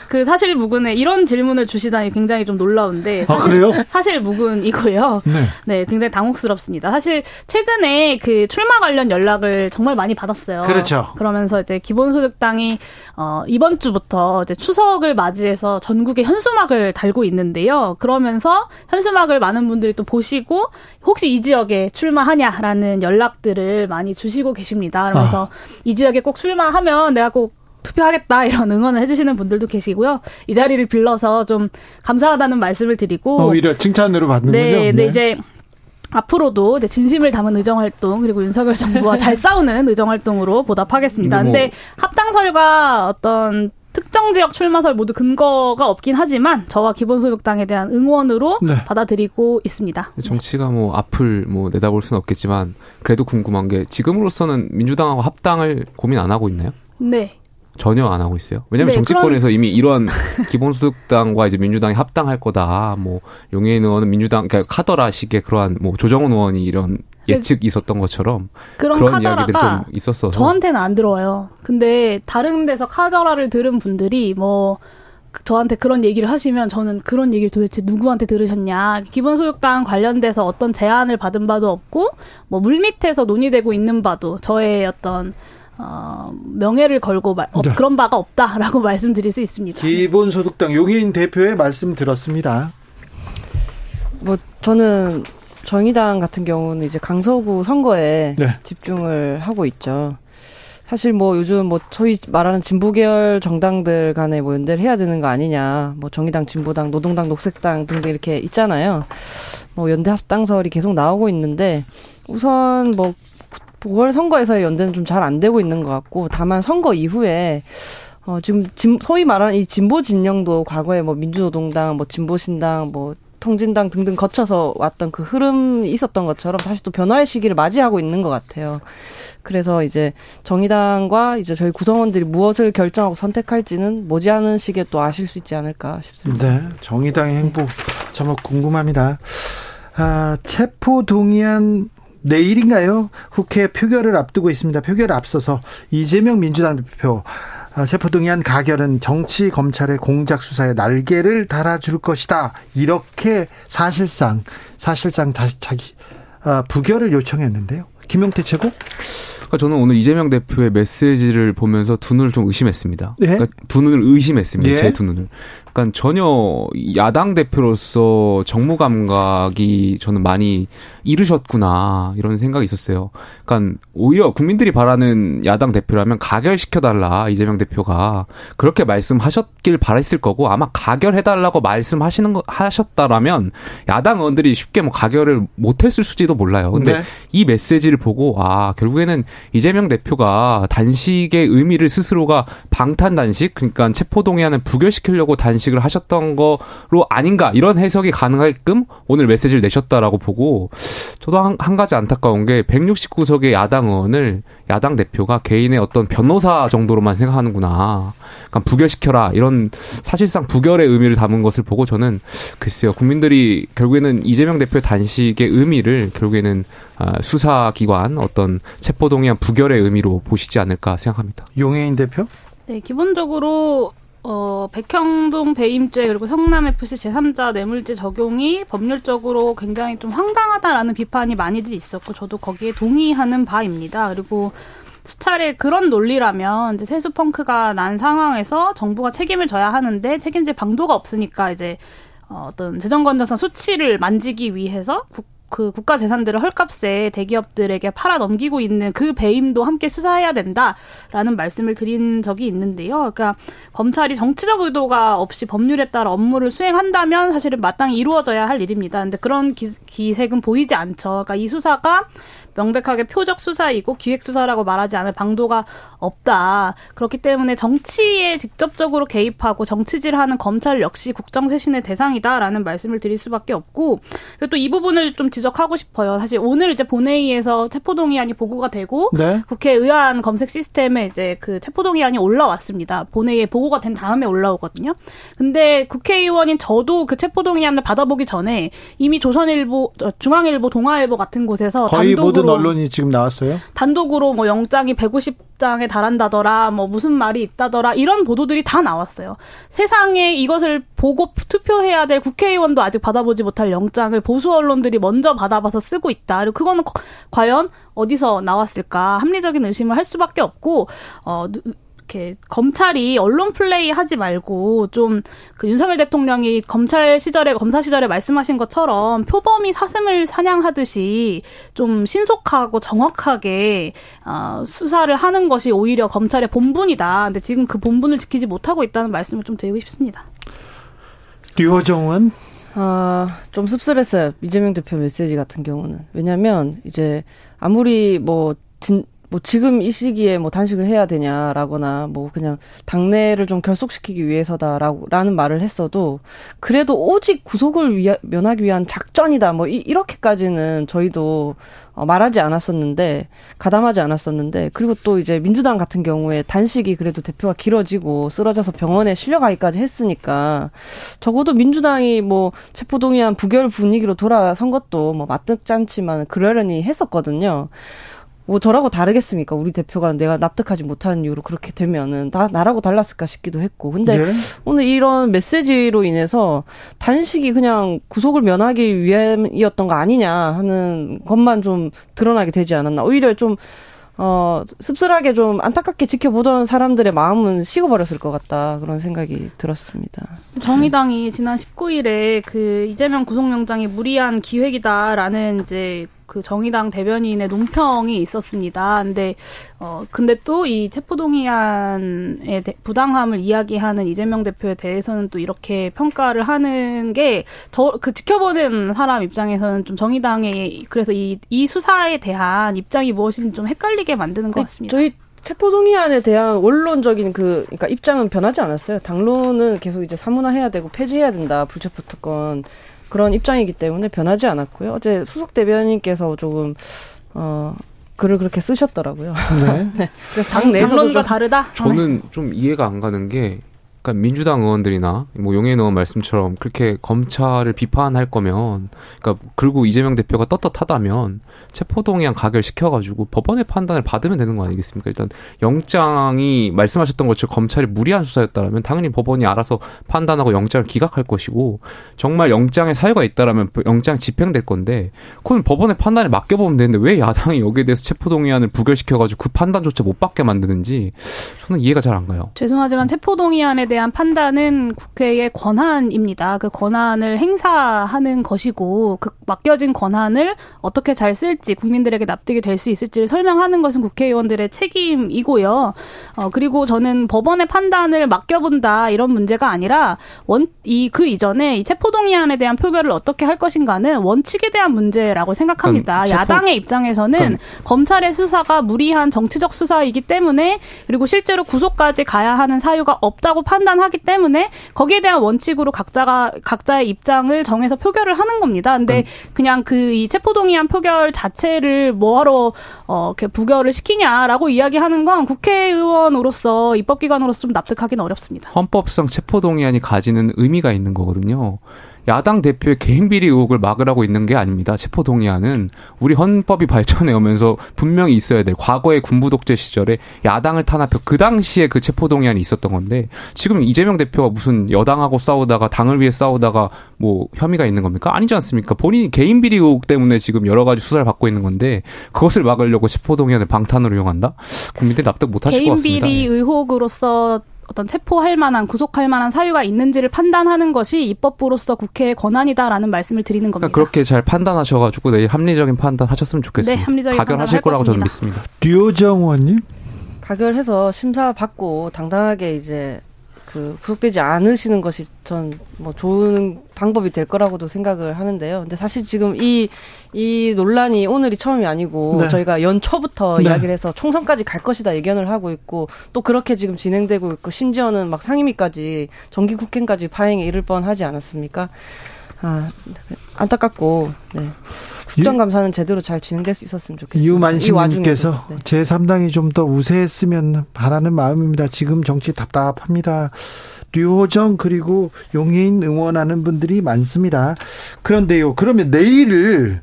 Speaker 6: 그 사실 무근에 이런 질문을 주시다니 굉장히 좀 놀라운데.
Speaker 1: 아,
Speaker 6: 사실-
Speaker 1: 그래요?
Speaker 6: 사실 무근이고요.
Speaker 1: 네.
Speaker 6: 네, 굉장히 당혹스럽습니다. 사실 최근에 그 출마 관련 연락을 정말 많이 받았어요. 있었어요.
Speaker 1: 그렇죠.
Speaker 6: 그러면서 이제 기본소득당이 어 이번 주부터 이제 추석을 맞이해서 전국에 현수막을 달고 있는데요. 그러면서 현수막을 많은 분들이 또 보시고 혹시 이 지역에 출마하냐라는 연락들을 많이 주시고 계십니다. 그러면서
Speaker 1: 아.
Speaker 6: 이 지역에 꼭 출마하면 내가 꼭 투표하겠다 이런 응원을 해주시는 분들도 계시고요. 이 자리를 빌러서 좀 감사하다는 말씀을 드리고
Speaker 1: 오히려 칭찬으로 받는
Speaker 6: 네,
Speaker 1: 거죠.
Speaker 6: 네, 이제 앞으로도 이제 진심을 담은 의정 활동 그리고 윤석열 정부와 (laughs) 잘 싸우는 의정 활동으로 보답하겠습니다.
Speaker 4: 근데 뭐-
Speaker 6: 근데 합당설과 어떤 특정 지역 출마설 모두 근거가 없긴 하지만 저와 기본소득당에 대한 응원으로
Speaker 1: 네.
Speaker 6: 받아들이고 있습니다.
Speaker 4: 정치가 뭐 앞을 뭐 내다볼 수는 없겠지만 그래도 궁금한 게 지금으로서는 민주당하고 합당을 고민 안 하고 있나요?
Speaker 6: 네.
Speaker 4: 전혀 안 하고 있어요. 왜냐하면
Speaker 6: 네,
Speaker 4: 정치권에서 이미 이런 (laughs) 기본소득당과 이제 민주당이 합당할 거다. 뭐 용해인 의원은 민주당 그러니까 카더라식의 그러한 뭐 조정훈 의원이 이런 예측이 있었던 것처럼
Speaker 6: 그런,
Speaker 4: 그런 이야기들이 좀 있었어서
Speaker 6: 저한테는 안 들어와요. 근데 다른 데서 카더라를 들은 분들이 뭐 그- 저한테 그런 얘기를 하시면 저는 그런 얘기를 도대체 누구한테 들으셨냐. 기본소득당 관련돼서 어떤 제안을 받은 바도 없고 뭐 물밑에서 논의되고 있는 바도 저의 어떤 어, 명예를 걸고 말, 어,
Speaker 1: 네.
Speaker 6: 그런 바가 없다라고 (laughs) 말씀드릴 수 있습니다.
Speaker 1: 기본소득당 용인 대표의 말씀 들었습니다.
Speaker 5: 뭐 저는 정의당 같은 경우는 이제 강서구 선거에
Speaker 1: 네.
Speaker 5: 집중을 하고 있죠. 사실 뭐 요즘 뭐 소위 말하는 진보 계열 정당들 간에 뭐 연대를 해야 되는 거 아니냐. 뭐 정의당, 진보당, 노동당, 녹색당 등등 이렇게 있잖아요. 뭐 연대 합당설이 계속 나오고 있는데 우선 뭐 보궐선거에서의 연대는 좀 잘 안 되고 있는 것 같고 다만 선거 이후에 어 지금 진, 소위 말하는 이 진보 진영도 과거에 뭐 민주노동당, 뭐 진보신당, 뭐 통진당 등등 거쳐서 왔던 그 흐름이 있었던 것처럼 다시 또 변화의 시기를 맞이하고 있는 것 같아요. 그래서 이제 정의당과 이제 저희 구성원들이 무엇을 결정하고 선택할지는 머지않은 시기에 또 아실 수 있지 않을까 싶습니다.
Speaker 1: 네, 정의당의 행보 정말 궁금합니다. 아, 체포 동의안 내일인가요? 국회 표결을 앞두고 있습니다. 표결을 앞서서 이재명 민주당 대표 아, 체포 동의안 가결은 정치 검찰의 공작 수사에 날개를 달아줄 것이다. 이렇게 사실상 사실상 다시 자기 아, 부결을 요청했는데요. 김용태 최고?
Speaker 4: 그러니까 저는 오늘 이재명 대표의 메시지를 보면서 두 눈을 좀 의심했습니다.
Speaker 1: 예?
Speaker 4: 그러니까 두 눈을 의심했습니다.
Speaker 1: 예?
Speaker 4: 제두 눈을. 그러니까 전혀 야당 대표로서 정무 감각이 저는 많이 잃으셨구나 이런 생각이 있었어요. 그러니까 오히려 국민들이 바라는 야당 대표라면 가결시켜 달라 이재명 대표가 그렇게 말씀하셨길 바랬을 거고 아마 가결해 달라고 말씀하시는 거 하셨다라면 야당 의원들이 쉽게 뭐 가결을 못 했을 수지도 몰라요. 근데
Speaker 1: 네.
Speaker 4: 이 메시지를 보고 아 결국에는 이재명 대표가 단식의 의미를 스스로가 방탄 단식 그러니까 체포 동의안을 부결시키려고 단식을 하셨던 거로 아닌가 이런 해석이 가능하게끔 오늘 메시지를 내셨다라고 보고 저도 한, 한 가지 안타까운 게 169석의 야당 의원을 야당 대표가 개인의 어떤 변호사 정도로만 생각하는구나. 그러니까 부결시켜라 이런 사실상 부결의 의미를 담은 것을 보고 저는 글쎄요 국민들이 결국에는 이재명 대표의 단식의 의미를 결국에는 아, 수사기관 어떤 체포동의안 부결의 의미로 보시지 않을까 생각합니다.
Speaker 1: 용해인 대표?
Speaker 6: 네, 기본적으로 어, 백형동 배임죄 그리고 성남FC 제3자 뇌물죄 적용이 법률적으로 굉장히 좀 황당하다라는 비판이 많이들 있었고 저도 거기에 동의하는 바입니다. 그리고 수차례 그런 논리라면 이제 세수 펑크가 난 상황에서 정부가 책임을 져야 하는데 책임질 방도가 없으니까 이제 어, 어떤 재정 건전성 수치를 만지기 위해서 국, 그 국가 재산들을 헐값에 대기업들에게 팔아 넘기고 있는 그 배임도 함께 수사해야 된다라는 말씀을 드린 적이 있는데요. 그러니까 검찰이 정치적 의도가 없이 법률에 따라 업무를 수행한다면 사실은 마땅히 이루어져야 할 일입니다. 근데 그런 기, 기색은 보이지 않죠. 그러니까 이 수사가 명백하게 표적 수사이고 기획 수사라고 말하지 않을 방도가 없다. 그렇기 때문에 정치에 직접적으로 개입하고 정치질하는 검찰 역시 국정 쇄신의 대상이다라는 말씀을 드릴 수밖에 없고 그리고 또 이 부분을 좀 지적하고 싶어요. 사실 오늘 이제 본회의에서 체포동의안이 보고가 되고
Speaker 1: 네.
Speaker 6: 국회 의안 검색 시스템에 이제 그 체포동의안이 올라왔습니다. 본회의에 보고가 된 다음에 올라오거든요. 근데 국회의원인 저도 그 체포동의안을 받아보기 전에 이미 조선일보, 어, 중앙일보, 동아일보 같은 곳에서
Speaker 1: 거의 모두
Speaker 6: 단독으로
Speaker 1: 언론이 지금 나왔어요?
Speaker 6: 단독으로 뭐 영장이 150장에 달한다더라, 뭐 무슨 말이 있다더라 이런 보도들이 다 나왔어요. 세상에 이것을 보고 투표해야 될 국회의원도 아직 받아보지 못할 영장을 보수 언론들이 먼저 받아봐서 쓰고 있다. 그리고 그거는 과연 어디서 나왔을까 합리적인 의심을 할 수밖에 없고 어 이렇게 검찰이 언론 플레이 하지 말고 좀 그 윤석열 대통령이 검찰 시절에 검사 시절에 말씀하신 것처럼 표범이 사슴을 사냥하듯이 좀 신속하고 정확하게 어, 수사를 하는 것이 오히려 검찰의 본분이다. 근데 지금 그 본분을 지키지 못하고 있다는 말씀을 좀 드리고 싶습니다.
Speaker 1: 류호정은
Speaker 5: 아, 좀 씁쓸했어요. 이재명 대표 메시지 같은 경우는. 왜냐면, 이제, 아무리 뭐, 진, 뭐 지금 이 시기에 뭐 단식을 해야 되냐라거나 뭐 그냥 당내를 좀 결속시키기 위해서다라고 라는 말을 했어도 그래도 오직 구속을 위하, 면하기 위한 작전이다 뭐 이, 이렇게까지는 저희도 어, 말하지 않았었는데 가담하지 않았었는데 그리고 또 이제 민주당 같은 경우에 단식이 그래도 대표가 길어지고 쓰러져서 병원에 실려가기까지 했으니까 적어도 민주당이 뭐 체포동의안 부결 분위기로 돌아선 것도 뭐 맞득지 않지만 그러려니 했었거든요. 뭐 저라고 다르겠습니까? 우리 대표가 내가 납득하지 못하는 이유로 그렇게 되면은 다 나라고 달랐을까 싶기도 했고. 근데 네. 오늘 이런 메시지로 인해서 단식이 그냥 구속을 면하기 위함이었던 거 아니냐 하는 것만 좀 드러나게 되지 않았나. 오히려 좀 어, 씁쓸하게 좀 안타깝게 지켜보던 사람들의 마음은 식어버렸을 것 같다. 그런 생각이 들었습니다.
Speaker 6: 정의당이 지난 19일에 그 이재명 구속영장이 무리한 기획이다라는 이제 그 정의당 대변인의 논평이 있었습니다. 근데 어 근데 또 이 체포동의안의 부당함을 이야기하는 이재명 대표에 대해서는 또 이렇게 평가를 하는 게 저 그 지켜보는 사람 입장에서는 좀 정의당의 그래서 이 이 수사에 대한 입장이 무엇인지 좀 헷갈리게 만드는 것 같습니다.
Speaker 5: 저희 체포동의안에 대한 원론적인 그 그러니까 입장은 변하지 않았어요. 당론은 계속 이제 사문화해야 되고 폐지해야 된다. 불체포 특권 그런 입장이기 때문에 변하지 않았고요. 어제 수석 대변인께서 조금 어 글을 그렇게 쓰셨더라고요. 네. (laughs) 네. 그래서 당 내에서도
Speaker 6: 좀 다르다.
Speaker 4: 저는 좀 이해가 안 가는 게 그러니까 민주당 의원들이나 뭐 용해인 의원 말씀처럼 그렇게 검찰을 비판할 거면 그러니까 그리고 이재명 대표가 떳떳하다면 체포동의안 가결시켜 가지고 법원의 판단을 받으면 되는 거 아니겠습니까? 일단 영장이 말씀하셨던 것처럼 검찰이 무리한 수사였다면 당연히 법원이 알아서 판단하고 영장을 기각할 것이고 정말 영장에 사유가 있다라면 영장 집행될 건데 그건 법원의 판단에 맡겨 보면 되는데 왜 야당이 여기에 대해서 체포동의안을 부결시켜 가지고 그 판단조차 못 받게 만드는지 저는 이해가 잘 안 가요.
Speaker 6: 죄송하지만 체포동의안에 대한 판단은 국회의 권한입니다. 그 권한을 행사하는 것이고 그 맡겨진 권한을 어떻게 잘 쓸지 국민들에게 납득이 될 수 있을지를 설명하는 것은 국회의원들의 책임이고요. 어, 그리고 저는 법원의 판단을 맡겨본다 이런 문제가 아니라 원 이 그 이전에 이 체포동의안에 대한 표결을 어떻게 할 것인가는 원칙에 대한 문제라고 생각합니다. 체포, 야당의 입장에서는 그럼. 검찰의 수사가 무리한 정치적 수사이기 때문에 그리고 실제로 구속까지 가야 하는 사유가 없다고 판 단하기 때문에 거기에 대한 원칙으로 각자가 각자의 입장을 정해서 표결을 하는 겁니다. 근데 그냥 그 이 체포동의안 표결 자체를 뭐하러 어 이렇게 부결을 시키냐라고 이야기하는 건 국회의원으로서 입법기관으로서 좀 납득하기는 어렵습니다.
Speaker 4: 헌법상 체포동의안이 가지는 의미가 있는 거거든요. 야당 대표의 개인 비리 의혹을 막으라고 있는 게 아닙니다. 체포 동의안은 우리 헌법이 발전해 오면서 분명히 있어야 될 과거의 군부 독재 시절에 야당을 탄압해 그 당시에 그 체포 동의안이 있었던 건데 지금 이재명 대표가 무슨 여당하고 싸우다가 당을 위해 싸우다가 뭐 혐의가 있는 겁니까? 아니지 않습니까? 본인이 개인 비리 의혹 때문에 지금 여러 가지 수사를 받고 있는 건데 그것을 막으려고 체포 동의안을 방탄으로 이용한다? 국민들이 납득 못 하실 것 같습니다.
Speaker 6: 개인 비리 의혹으로서 어떤 체포할 만한 구속할 만한 사유가 있는지를 판단하는 것이 입법부로서 국회의 권한이다라는 말씀을 드리는 겁니다.
Speaker 4: 그러니까 그렇게 잘 판단하셔가지고 내일 합리적인 판단 하셨으면 좋겠습니다.
Speaker 6: 네, 합리적인
Speaker 4: 가결하실 거라고 저는 믿습니다.
Speaker 1: 류정 의원님
Speaker 5: 가결해서 심사 받고 당당하게 이제 그 구속되지 않으시는 것이 전 뭐 좋은 방법이 될 거라고도 생각을 하는데요. 근데 사실 지금 이, 이 논란이 오늘이 처음이 아니고 네. 저희가 연초부터 네. 이야기를 해서 총선까지 갈 것이다 예견을 하고 있고 또 그렇게 지금 진행되고 있고 심지어는 막 상임위까지 정기국회까지 파행에 이를 뻔 하지 않았습니까? 아, 안타깝고, 네. 국정감사는 제대로 잘 진행될 수 있었으면 좋겠습니다.
Speaker 1: 유만식님께서 네. 제3당이 좀 더 우세했으면 바라는 마음입니다. 지금 정치 답답합니다. 류호정 그리고 용해인 응원하는 분들이 많습니다. 그런데요. 그러면 내일을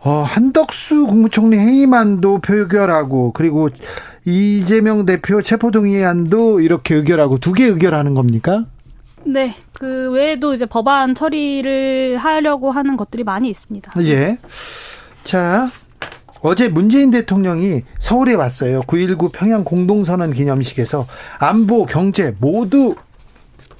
Speaker 1: 어, 한덕수 국무총리 회의만도 표결하고 그리고 이재명 대표 체포동의안도 이렇게 의결하고 두 개 의결하는 겁니까?
Speaker 6: 네, 그 외에도 이제 법안 처리를 하려고 하는 것들이 많이 있습니다.
Speaker 1: 예. 자, 어제 문재인 대통령이 서울에 왔어요. 9.19 평양 공동선언 기념식에서 안보, 경제 모두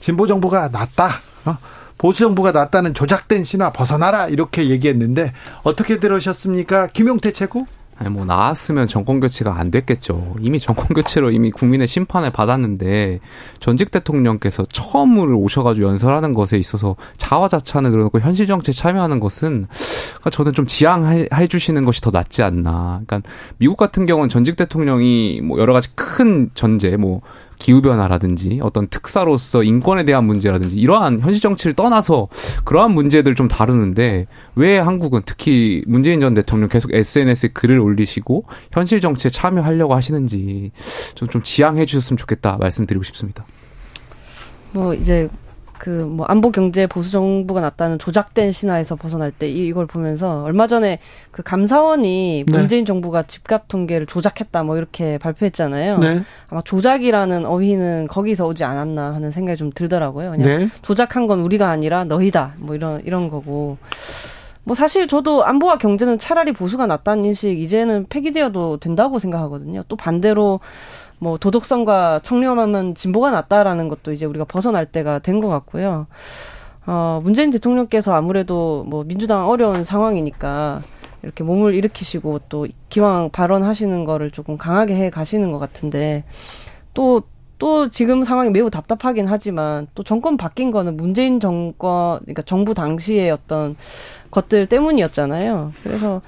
Speaker 1: 진보 정부가 낫다. 어? 보수 정부가 낫다는 조작된 신화 벗어나라 이렇게 얘기했는데 어떻게 들으셨습니까? 김용태 최고?
Speaker 4: 아니 뭐 나왔으면 정권 교체가 안 됐겠죠. 이미 정권 교체로 이미 국민의 심판을 받았는데 전직 대통령께서 처음으로 오셔가지고 연설하는 것에 있어서 자화자찬을 그러고 현실 정치에 참여하는 것은 그러니까 저는 좀 지양해 주시는 것이 더 낫지 않나. 그러니까 미국 같은 경우는 전직 대통령이 뭐 여러 가지 큰 전제 뭐 기후변화라든지 어떤 특사로서 인권에 대한 문제라든지 이러한 현실 정치를 떠나서 그러한 문제들 좀 다루는데 왜 한국은 특히 문재인 전 대통령 계속 SNS에 글을 올리시고 현실 정치에 참여하려고 하시는지 좀, 좀 지양해 주셨으면 좋겠다 말씀드리고 싶습니다.
Speaker 5: 뭐 이제 그 뭐 안보 경제 보수 정부가 났다는 조작된 신화에서 벗어날 때 이걸 보면서 얼마 전에 그 감사원이 네. 문재인 정부가 집값 통계를 조작했다 뭐 이렇게 발표했잖아요. 네. 아마 조작이라는 어휘는 거기서 오지 않았나 하는 생각이 좀 들더라고요. 그냥 네. 조작한 건 우리가 아니라 너희다 뭐 이런 이런 거고. 뭐 사실 저도 안보와 경제는 차라리 보수가 낫다는 인식 이제는 폐기되어도 된다고 생각하거든요. 또 반대로 뭐 도덕성과 청렴하면 진보가 낫다라는 것도 이제 우리가 벗어날 때가 된 것 같고요. 어, 문재인 대통령께서 아무래도 뭐 민주당 어려운 상황이니까 이렇게 몸을 일으키시고 또 기왕 발언하시는 거를 조금 강하게 해 가시는 것 같은데 또, 또 지금 상황이 매우 답답하긴 하지만 또 정권 바뀐 거는 문재인 정권, 그러니까 정부 당시의 어떤 것들 때문이었잖아요. 그래서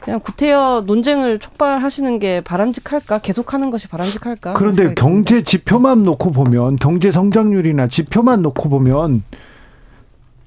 Speaker 5: 그냥 구태여 논쟁을 촉발하시는 게 바람직할까? 계속하는 것이 바람직할까?
Speaker 1: 그런데 경제 지표만 놓고 보면 경제 성장률이나 지표만 놓고 보면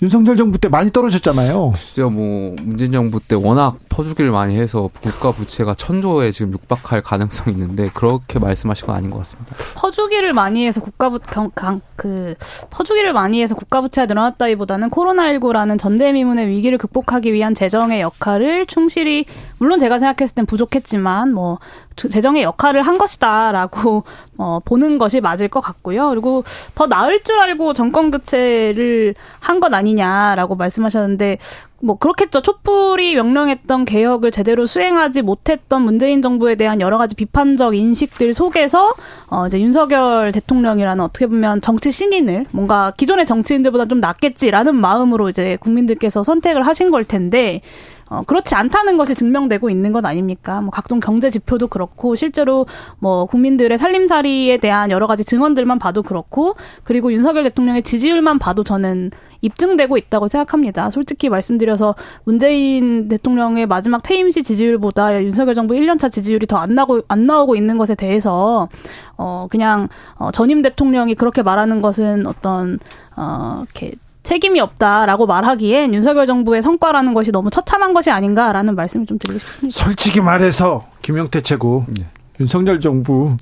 Speaker 1: 윤석열 정부 때 많이 떨어졌잖아요.
Speaker 4: 글쎄요, 뭐 문재인 정부 때 워낙 퍼주기를 많이 해서 국가 부채가 천조에 지금 육박할 가능성이 있는데 그렇게 말씀하신 건 아닌 것 같습니다.
Speaker 6: 퍼주기를 많이 해서 국가 부, 경, 강, 그 퍼주기를 많이 해서 국가 부채가 늘어났다기보다는 코로나19라는 전대미문의 위기를 극복하기 위한 재정의 역할을 충실히 물론 제가 생각했을 땐 부족했지만 뭐 재정의 역할을 한 것이다라고 어, (laughs) 보는 것이 맞을 것 같고요. 그리고 더 나을 줄 알고 정권 교체를 한 것 아니냐라고 말씀하셨는데 뭐 그렇겠죠. 촛불이 명령했던 개혁을 제대로 수행하지 못했던 문재인 정부에 대한 여러 가지 비판적 인식들 속에서 어 이제 윤석열 대통령이라는 어떻게 보면 정치 신인을 뭔가 기존의 정치인들보다 좀 낫겠지라는 마음으로 이제 국민들께서 선택을 하신 걸 텐데 어, 그렇지 않다는 것이 증명되고 있는 것 아닙니까? 뭐 각종 경제 지표도 그렇고 실제로 뭐 국민들의 살림살이에 대한 여러 가지 증언들만 봐도 그렇고 그리고 윤석열 대통령의 지지율만 봐도 저는 입증되고 있다고 생각합니다. 솔직히 말씀드려서 문재인 대통령의 마지막 퇴임 시 지지율보다 윤석열 정부 1년차 지지율이 더 안 나고 안 나오고 있는 것에 대해서 어 그냥 어 전임 대통령이 그렇게 말하는 것은 어떤 어 이렇게 책임이 없다라고 말하기엔 윤석열 정부의 성과라는 것이 너무 처참한 것이 아닌가라는 말씀을 좀 드리고 싶습니다.
Speaker 1: 솔직히 말해서 김영태 최고 네. 윤석열 정부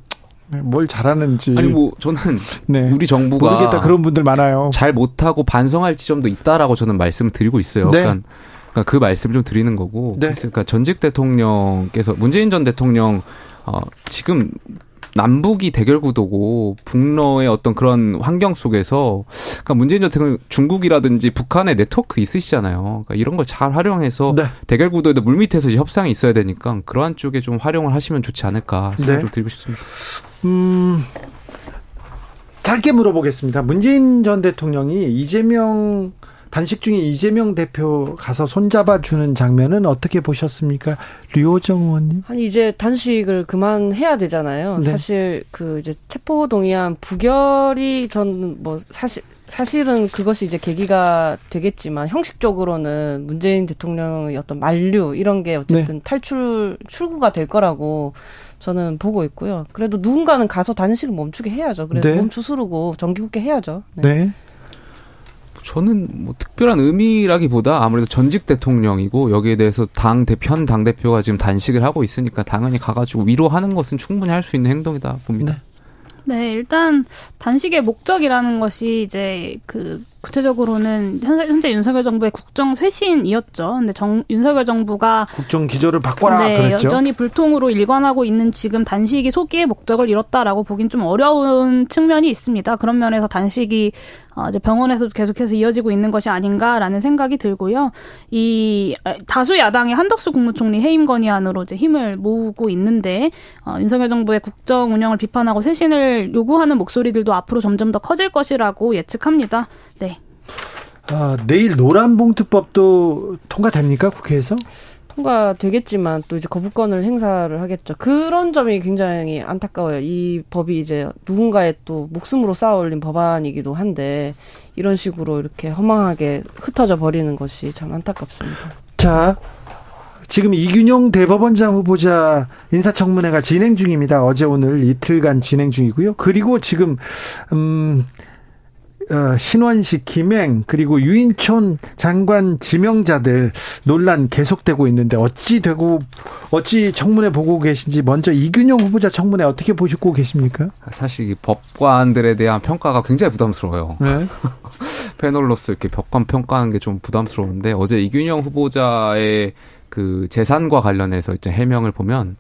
Speaker 1: 뭘 잘하는지
Speaker 4: 아니 뭐 저는 네. 우리 정부가
Speaker 1: 모르겠다 그런 분들 많아요.
Speaker 4: 잘 못하고 반성할 지점도 있다라고 저는 말씀을 드리고 있어요. 네. 그러니까, 그러니까 그 말씀을 좀 드리는 거고. 네. 그러니까 전직 대통령께서 문재인 전 대통령 어 지금 남북이 대결 구도고 북러의 어떤 그런 환경 속에서 그러니까 문재인 대통령 중국이라든지 북한의 네트워크 있으시잖아요. 그러니까 이런 걸 잘 활용해서 네. 대결 구도에도 물밑에서 협상이 있어야 되니까 그러한 쪽에 좀 활용을 하시면 좋지 않을까 생각 네. 좀 드리고 싶습니다. 음.
Speaker 1: 짧게 물어보겠습니다. 문재인 전 대통령이 이재명 단식 중에 이재명 대표 가서 손잡아 주는 장면은 어떻게 보셨습니까? 류호정 의원님?
Speaker 5: 아니 이제 단식을 그만해야 되잖아요. 네. 사실 그 이제 체포 동의안 부결이 전 뭐 사실 사실은 그것이 이제 계기가 되겠지만 형식적으로는 문재인 대통령의 어떤 만류 이런 게 어쨌든 네. 탈출 출구가 될 거라고 저는 보고 있고요. 그래도 누군가는 가서 단식을 멈추게 해야죠. 그래도 네. 몸 주스르고 정기국회 해야죠.
Speaker 1: 네. 네.
Speaker 4: 저는 뭐 특별한 의미라기보다 아무래도 전직 대통령이고 여기에 대해서 당 대표 당 대표가 지금 단식을 하고 있으니까 당연히 가가지고 위로하는 것은 충분히 할 수 있는 행동이다 봅니다.
Speaker 6: 네. 네, 일단 단식의 목적이라는 것이 이제 그 구체적으로는 현재, 현재 윤석열 정부의 국정 쇄신이었죠. 근데 정, 윤석열 정부가
Speaker 1: 국정 기조를 바꿔라
Speaker 6: 네,
Speaker 1: 그랬죠.
Speaker 6: 여전히 불통으로 일관하고 있는 지금 단식이 소기의 목적을 이뤘다라고 보긴 좀 어려운 측면이 있습니다. 그런 면에서 단식이 어, 이제 병원에서 계속해서 이어지고 있는 것이 아닌가라는 생각이 들고요. 이 다수 야당의 한덕수 국무총리 해임 건의안으로 이제 힘을 모으고 있는데 어, 윤석열 정부의 국정 운영을 비판하고 쇄신을 요구하는 목소리들도 앞으로 점점 더 커질 것이라고 예측합니다. 네.
Speaker 1: 아, 내일 노란봉투법도 통과됩니까 국회에서?
Speaker 5: 통과되겠지만 또 이제 거부권을 행사를 하겠죠. 그런 점이 굉장히 안타까워요. 이 법이 이제 누군가의 또 목숨으로 쌓아 올린 법안이기도 한데 이런 식으로 이렇게 허망하게 흩어져 버리는 것이 참 안타깝습니다.
Speaker 1: 자, 지금 이균용 대법원장 후보자 인사청문회가 진행 중입니다. 어제 오늘 이틀간 진행 중이고요. 그리고 지금 음 어, 신원식, 김행 그리고 유인촌 장관 지명자들 논란 계속되고 있는데 어찌 되고 어찌 청문회 보고 계신지 먼저 이균용 후보자 청문회 어떻게 보시고 계십니까?
Speaker 4: 사실 이 법관들에 대한 평가가 굉장히 부담스러워요.
Speaker 1: 네. (laughs)
Speaker 4: 패널로서 이렇게 법관 평가하는 게 좀 부담스러운데 어제 이균용 후보자의 그 재산과 관련해서 이제 해명을 보면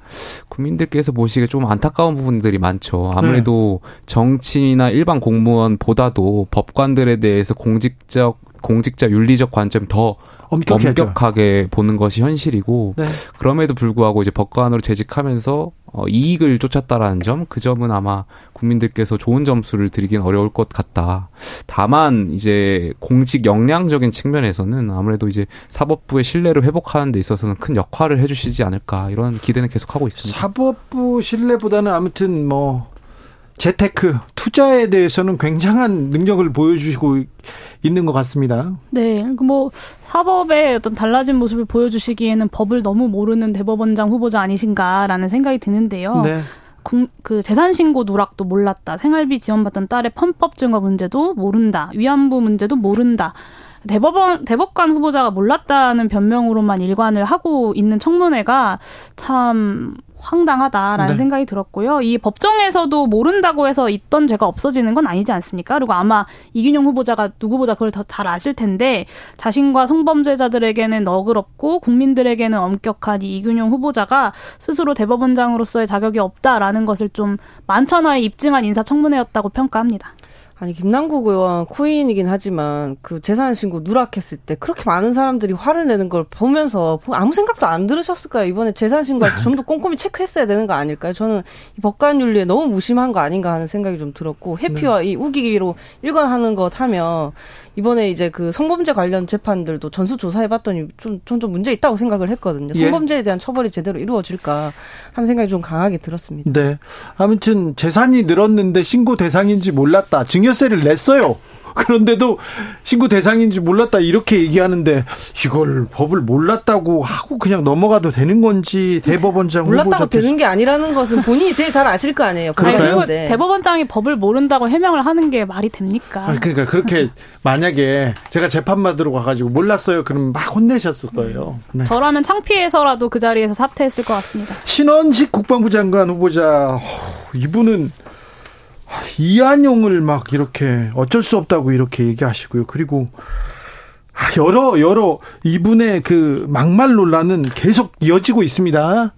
Speaker 4: 국민들께서 보시기에 좀 안타까운 부분들이 많죠. 아무래도 네. 정치인이나 일반 공무원보다도 법관들에 대해서 공직적 공직자 윤리적 관점 더 엄격하죠. 엄격하게 보는 것이 현실이고 네. 그럼에도 불구하고 이제 법관으로 재직하면서 어, 이익을 쫓았다라는 점, 그 점은 아마 국민들께서 좋은 점수를 드리긴 어려울 것 같다. 다만 이제 공직 역량적인 측면에서는 아무래도 이제 사법부의 신뢰를 회복하는 데 있어서는 큰 역할을 해주시지 않을까 이런 기대는 계속하고 있습니다.
Speaker 1: 사법부 신뢰보다는 아무튼 뭐 재테크 투자에 대해서는 굉장한 능력을 보여주시고 있는 것 같습니다.
Speaker 6: 네, 뭐 사법의 어떤 달라진 모습을 보여주시기에는 법을 너무 모르는 대법원장 후보자 아니신가라는 생각이 드는데요. 네. 그 재산 신고 누락도 몰랐다. 생활비 지원받던 딸의 편법 증거 문제도 모른다. 위안부 문제도 모른다. 대법원 대법관 후보자가 몰랐다는 변명으로만 일관을 하고 있는 청문회가 참 황당하다라는 네. 생각이 들었고요. 이 법정에서도 모른다고 해서 있던 죄가 없어지는 건 아니지 않습니까? 그리고 아마 이균용 후보자가 누구보다 그걸 더 잘 아실 텐데 자신과 성범죄자들에게는 너그럽고 국민들에게는 엄격한 이 이균용 후보자가 스스로 대법원장으로서의 자격이 없다라는 것을 좀 만천하에 입증한 인사청문회였다고 평가합니다.
Speaker 5: 아니 김남국 의원 코인이긴 하지만 그 재산 신고 누락했을 때 그렇게 많은 사람들이 화를 내는 걸 보면서 아무 생각도 안 들으셨을까요? 이번에 재산 신고할 때 좀 더 꼼꼼히 체크했어야 되는 거 아닐까요? 저는 이 법관 윤리에 너무 무심한 거 아닌가 하는 생각이 좀 들었고 회피와 네. 이 우기기로 일관하는 것 하면 이번에 이제 그 성범죄 관련 재판들도 전수 조사해봤더니 좀, 좀, 좀 문제 있다고 생각을 했거든요. 예. 성범죄에 대한 처벌이 제대로 이루어질까 하는 생각이 좀 강하게 들었습니다.
Speaker 1: 네. 아무튼 재산이 늘었는데 신고 대상인지 몰랐다. 증여세를 냈어요. (laughs) 그런데도 신고 대상인지 몰랐다 이렇게 얘기하는데 이걸 법을 몰랐다고 하고 그냥 넘어가도 되는 건지 대법원장
Speaker 5: 몰랐다고 되는 게 아니라는 것은 본인이 제일 잘 아실 거 아니에요.
Speaker 6: 그러니까 대법원장이 법을 모른다고 해명을 하는 말이 말이 됩니까?
Speaker 1: 아, 그러니까 그렇게 만약에 제가 재판 받으러 가가지고 몰랐어요. 그럼 막 혼내셨을 거예요.
Speaker 6: 네. 저라면 창피해서라도 그 자리에서 사퇴했을 것 같습니다.
Speaker 1: 신원식 국방부 장관 후보자 이분은 이한용을 막 이렇게 어쩔 수 없다고 이렇게 얘기하시고요. 그리고 여러 여러 이분의 그 막말 논란은 계속 이어지고 있습니다.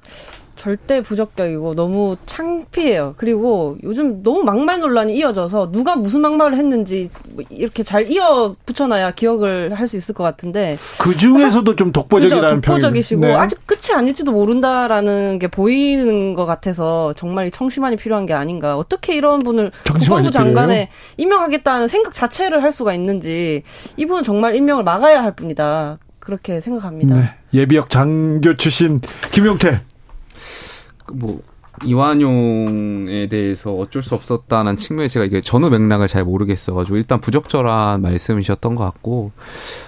Speaker 5: 절대 부적격이고 너무 창피해요. 그리고 요즘 너무 막말 논란이 이어져서 누가 무슨 막말을 했는지 뭐 이렇게 잘 이어 붙여놔야 기억을 할 수 있을 것 같은데
Speaker 1: 그 중에서도 좀 독보적이라는
Speaker 5: 그죠, 독보적이시고 네. 아직 끝이 아닐지도 모른다라는 게 보이는 것 같아서 정말 청심환이 필요한 게 아닌가. 어떻게 이런 분을 국방부 장관에 임명하겠다는 생각 자체를 할 수가 있는지 이분은 정말 임명을 막아야 할 분이다. 그렇게 생각합니다. 네.
Speaker 1: 예비역 장교 출신 김용태
Speaker 4: 뭐 이완용에 대해서 어쩔 수 없었다는 측면에 제가 이게 전후 맥락을 잘 모르겠어가지고 일단 부적절한 말씀이셨던 것 같고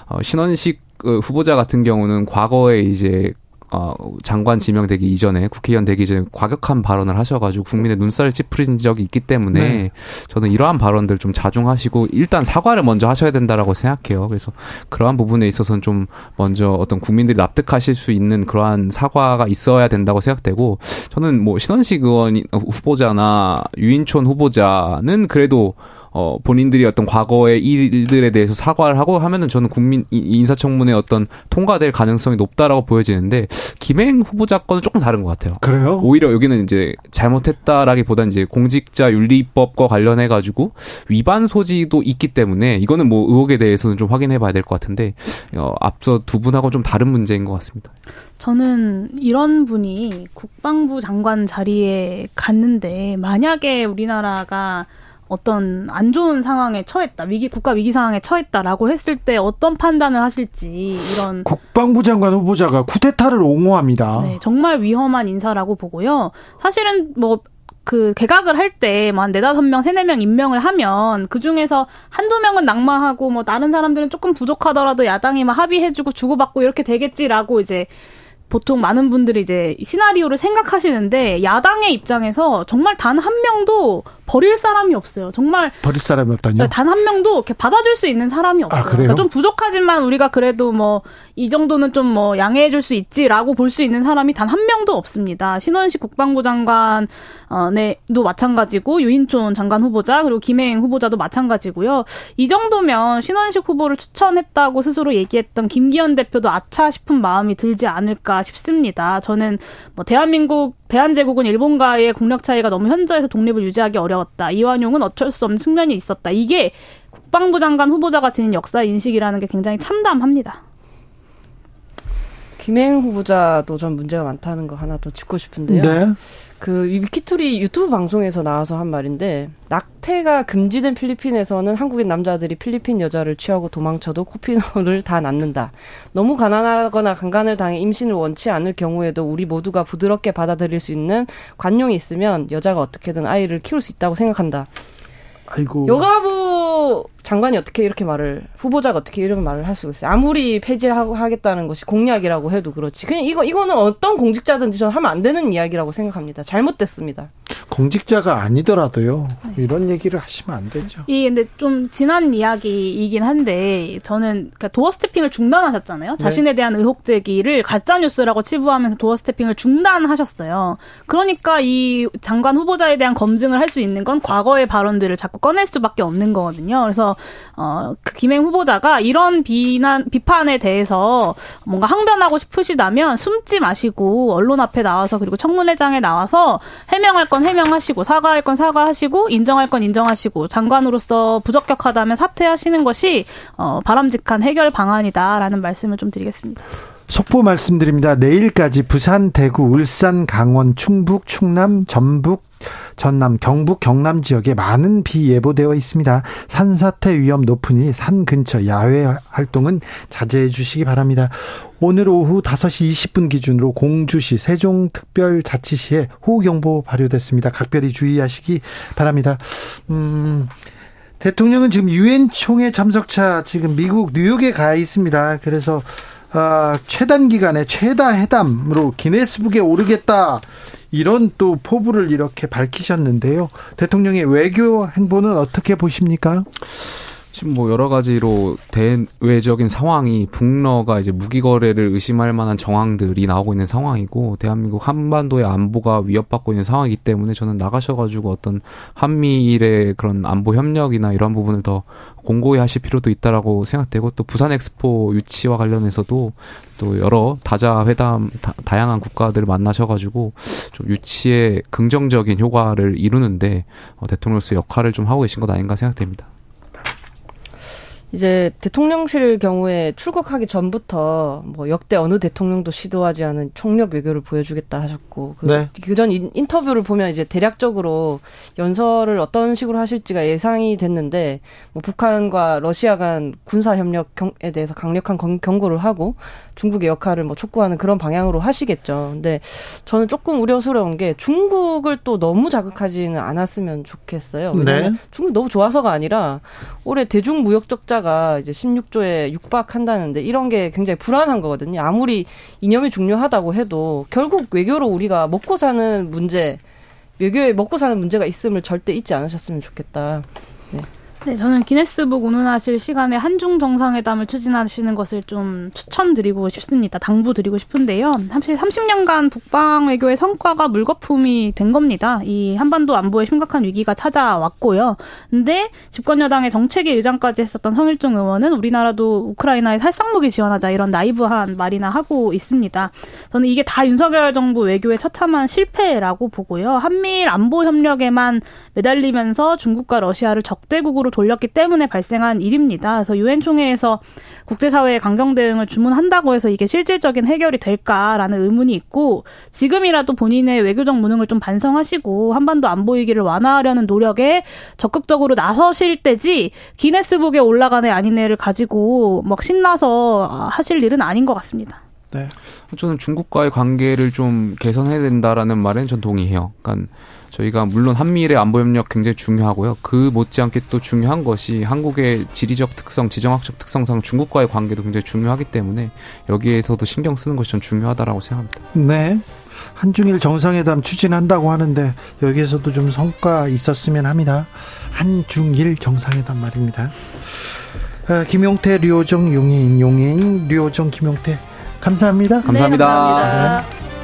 Speaker 4: 어, 신원식 그 후보자 같은 경우는 과거에 이제 어, 장관 지명되기 이전에 국회의원 되기 전에 과격한 발언을 하셔가지고 국민의 눈살을 찌푸린 적이 있기 때문에 네. 저는 이러한 발언들 좀 자중하시고 일단 사과를 먼저 하셔야 된다라고 생각해요. 그래서 그러한 부분에 있어서는 좀 먼저 어떤 국민들이 납득하실 수 있는 그러한 사과가 있어야 된다고 생각되고 저는 뭐 신원식 의원 후보자나 유인촌 후보자는 그래도 어 본인들이 어떤 과거의 일들에 대해서 사과를 하고 하면은 저는 국민 인사청문회 어떤 통과될 가능성이 높다라고 보여지는데 김행 후보자 건은 조금 다른 것 같아요.
Speaker 1: 그래요?
Speaker 4: 오히려 여기는 이제 잘못했다라기보다 이제 공직자 윤리법과 관련해 가지고 위반 소지도 있기 때문에 이거는 뭐 의혹에 대해서는 좀 확인해 봐야 될 것 같은데 어 앞서 두 분하고 좀 다른 문제인 것 같습니다.
Speaker 6: 저는 이런 분이 국방부 장관 자리에 갔는데 만약에 우리나라가 어떤 안 좋은 상황에 처했다 위기 국가 위기 상황에 처했다라고 했을 때 어떤 판단을 하실지 이런
Speaker 1: 국방부 장관 후보자가 쿠데타를 옹호합니다.
Speaker 6: 네, 정말 위험한 인사라고 보고요. 사실은 뭐 그 개각을 할때뭐한 네다섯 명, 세네 명 임명을 하면 그 중에서 한두 명은 낙마하고 뭐 다른 사람들은 조금 부족하더라도 야당이 막 합의해주고 주고받고 이렇게 되겠지라고 이제 보통 많은 분들이 이제 시나리오를 생각하시는데 야당의 입장에서 정말 단 한 명도 버릴 사람이 없어요. 정말
Speaker 1: 버릴 사람이 없다뇨?
Speaker 6: 단한 명도 이렇게 받아줄 수 있는 사람이 없어요.
Speaker 1: 아?
Speaker 6: 그러니까 좀 부족하지만 우리가 그래도 뭐 이 정도는 좀 뭐 양해해 줄 수 있지라고 볼 수 있는 사람이 단 한 명도 없습니다. 신원식 국방부 장관 어, 네도 마찬가지고 유인촌 장관 후보자 그리고 김혜eng 후보자도 마찬가지고요. 이 정도면 신원식 후보를 추천했다고 스스로 얘기했던 김기현 대표도 아차 싶은 마음이 들지 않을까 싶습니다. 저는 뭐 대한민국 대한제국은 일본과의 국력 차이가 너무 현저해서 독립을 유지하기 어려웠다. 이완용은 어쩔 수 없는 측면이 있었다. 이게 국방부 장관 후보자가 지닌 역사 인식이라는 게 굉장히 참담합니다.
Speaker 5: 김행 후보자도 전 문제가 많다는 거 하나 더 짚고 싶은데요.
Speaker 1: 네.
Speaker 5: 그 위키투리 유튜브 방송에서 나와서 한 말인데 낙태가 금지된 필리핀에서는 한국인 남자들이 필리핀 여자를 취하고 도망쳐도 코피노를 다 낳는다. 너무 가난하거나 강간을 당해 임신을 원치 않을 경우에도 우리 모두가 부드럽게 받아들일 수 있는 관용이 있으면 여자가 어떻게든 아이를 키울 수 있다고 생각한다.
Speaker 1: 아이고.
Speaker 5: 여가부 장관이 어떻게 이렇게 말을 후보자가 어떻게 이런 말을 할 수가 있어요. 아무리 폐지하고 하겠다는 것이 공약이라고 해도 그렇지. 그냥 이거 이거는 어떤 공직자든지 저는 하면 안 되는 이야기라고 생각합니다. 잘못됐습니다.
Speaker 1: 공직자가 아니더라도요. 이런 얘기를 하시면 안 되죠.
Speaker 6: 이 근데 좀 지난 이야기이긴 한데 저는 그러니까 도어 스태핑을 중단하셨잖아요.
Speaker 1: 네.
Speaker 6: 자신에 대한 의혹 제기를 가짜 뉴스라고 치부하면서 도어 스태핑을 중단하셨어요. 그러니까 이 장관 후보자에 대한 검증을 할 수 있는 건 과거의 발언들을 자꾸 꺼낼 수밖에 없는 거거든요. 그래서 어, 그 김행 후보자가 이런 비난 비판에 대해서 뭔가 항변하고 싶으시다면 숨지 마시고 언론 앞에 나와서 그리고 청문회장에 나와서 해명할 건 해명하시고 사과할 건 사과하시고 인정할 건 인정하시고 장관으로서 부적격하다면 사퇴하시는 것이 어, 바람직한 해결 방안이다라는 말씀을 좀 드리겠습니다.
Speaker 1: 속보 말씀드립니다. 내일까지 부산, 대구, 울산, 강원, 충북, 충남, 전북, 전남, 경북, 경남 지역에 많은 비 예보되어 있습니다. 산사태 위험 높으니 산 근처 야외 활동은 자제해 주시기 바랍니다. 오늘 오후 5시 20분 기준으로 공주시, 세종특별자치시에 호우경보 발효됐습니다. 각별히 주의하시기 바랍니다. 음, 대통령은 지금 유엔 총회 참석차 지금 미국 뉴욕에 가 있습니다. 그래서 아, 최단 기간에 최다 회담으로 기네스북에 오르겠다. 이런 또 포부를 이렇게 밝히셨는데요. 대통령의 외교 행보는 어떻게 보십니까?
Speaker 4: 지금 뭐 여러 가지로 대외적인 상황이 북러가 이제 무기 거래를 의심할 만한 정황들이 나오고 있는 상황이고 대한민국 한반도의 안보가 위협받고 있는 상황이기 때문에 저는 나가셔가지고 어떤 한미일의 그런 안보 협력이나 이런 부분을 더 공고히 하실 필요도 있다라고 생각되고 또 부산 엑스포 유치와 관련해서도 또 여러 다자 회담 다, 양한 국가들을 만나셔가지고 좀 유치에 긍정적인 효과를 이루는데 어, 대통령으로서 역할을 좀 하고 계신 것 아닌가 생각됩니다.
Speaker 5: 이제 대통령실 경우에 출국하기 전부터 뭐 역대 어느 대통령도 시도하지 않은 총력 외교를 보여주겠다 하셨고 그,
Speaker 1: 네.
Speaker 5: 그전 인터뷰를 보면 이제 대략적으로 연설을 어떤 식으로 하실지가 예상이 됐는데 뭐 북한과 러시아 간 군사 협력에 대해서 강력한 경고를 하고 중국의 역할을 뭐 촉구하는 그런 방향으로 하시겠죠. 근데 저는 조금 우려스러운 게 중국을 또 너무 자극하지는 않았으면 좋겠어요. 왜냐하면
Speaker 1: 네.
Speaker 5: 중국이 너무 좋아서가 아니라 올해 대중 무역 적자가 이제 16조에 육박한다는데 이런 게 굉장히 불안한 거거든요. 아무리 이념이 중요하다고 해도 결국 외교로 우리가 먹고 사는 문제, 외교에 먹고 사는 문제가 있음을 절대 잊지 않으셨으면 좋겠다. 네.
Speaker 6: 네, 저는 기네스북 운운하실 시간에 한중 정상회담을 추진하시는 것을 좀 추천드리고 싶습니다. 당부드리고 싶은데요. 사실 30년간 북방 외교의 성과가 물거품이 된 겁니다. 이 한반도 안보에 심각한 위기가 찾아왔고요. 근데 집권 여당의 정책의 의장까지 했었던 성일종 의원은 우리나라도 우크라이나에 살상무기 지원하자 이런 나이브한 말이나 하고 있습니다. 저는 이게 다 윤석열 정부 외교의 처참한 실패라고 보고요. 한미일 안보 협력에만 매달리면서 중국과 러시아를 적대국으로 돌렸기 때문에 발생한 일입니다. 그래서 유엔 총회에서 국제사회의 강경 대응을 주문한다고 해서 이게 실질적인 해결이 될까라는 의문이 있고 지금이라도 본인의 외교적 무능을 좀 반성하시고 한반도 안보 위기를 완화하려는 노력에 적극적으로 나서실 때지 기네스북에 올라간 애 아닌 애를 가지고 막 신나서 하실 일은 아닌 것 같습니다.
Speaker 1: 네.
Speaker 4: 저는 중국과의 관계를 좀 개선해야 된다라는 말엔 전 동의해요. 그러니까 저희가 물론 한미일의 안보 협력 굉장히 중요하고요. 그 못지않게 또 중요한 것이 한국의 지리적 특성, 지정학적 특성상 중국과의 관계도 굉장히 중요하기 때문에 여기에서도 신경 쓰는 것이 전 중요하다라고 생각합니다.
Speaker 1: 네. 한중일 정상회담 추진한다고 하는데 여기에서도 좀 성과 있었으면 합니다. 한중일 정상회담 말입니다. 아, 김용태, 류호정, 용해인, 용해인, 류호정, 김용태 감사합니다.
Speaker 4: 감사합니다.
Speaker 6: 네, 감사합니다.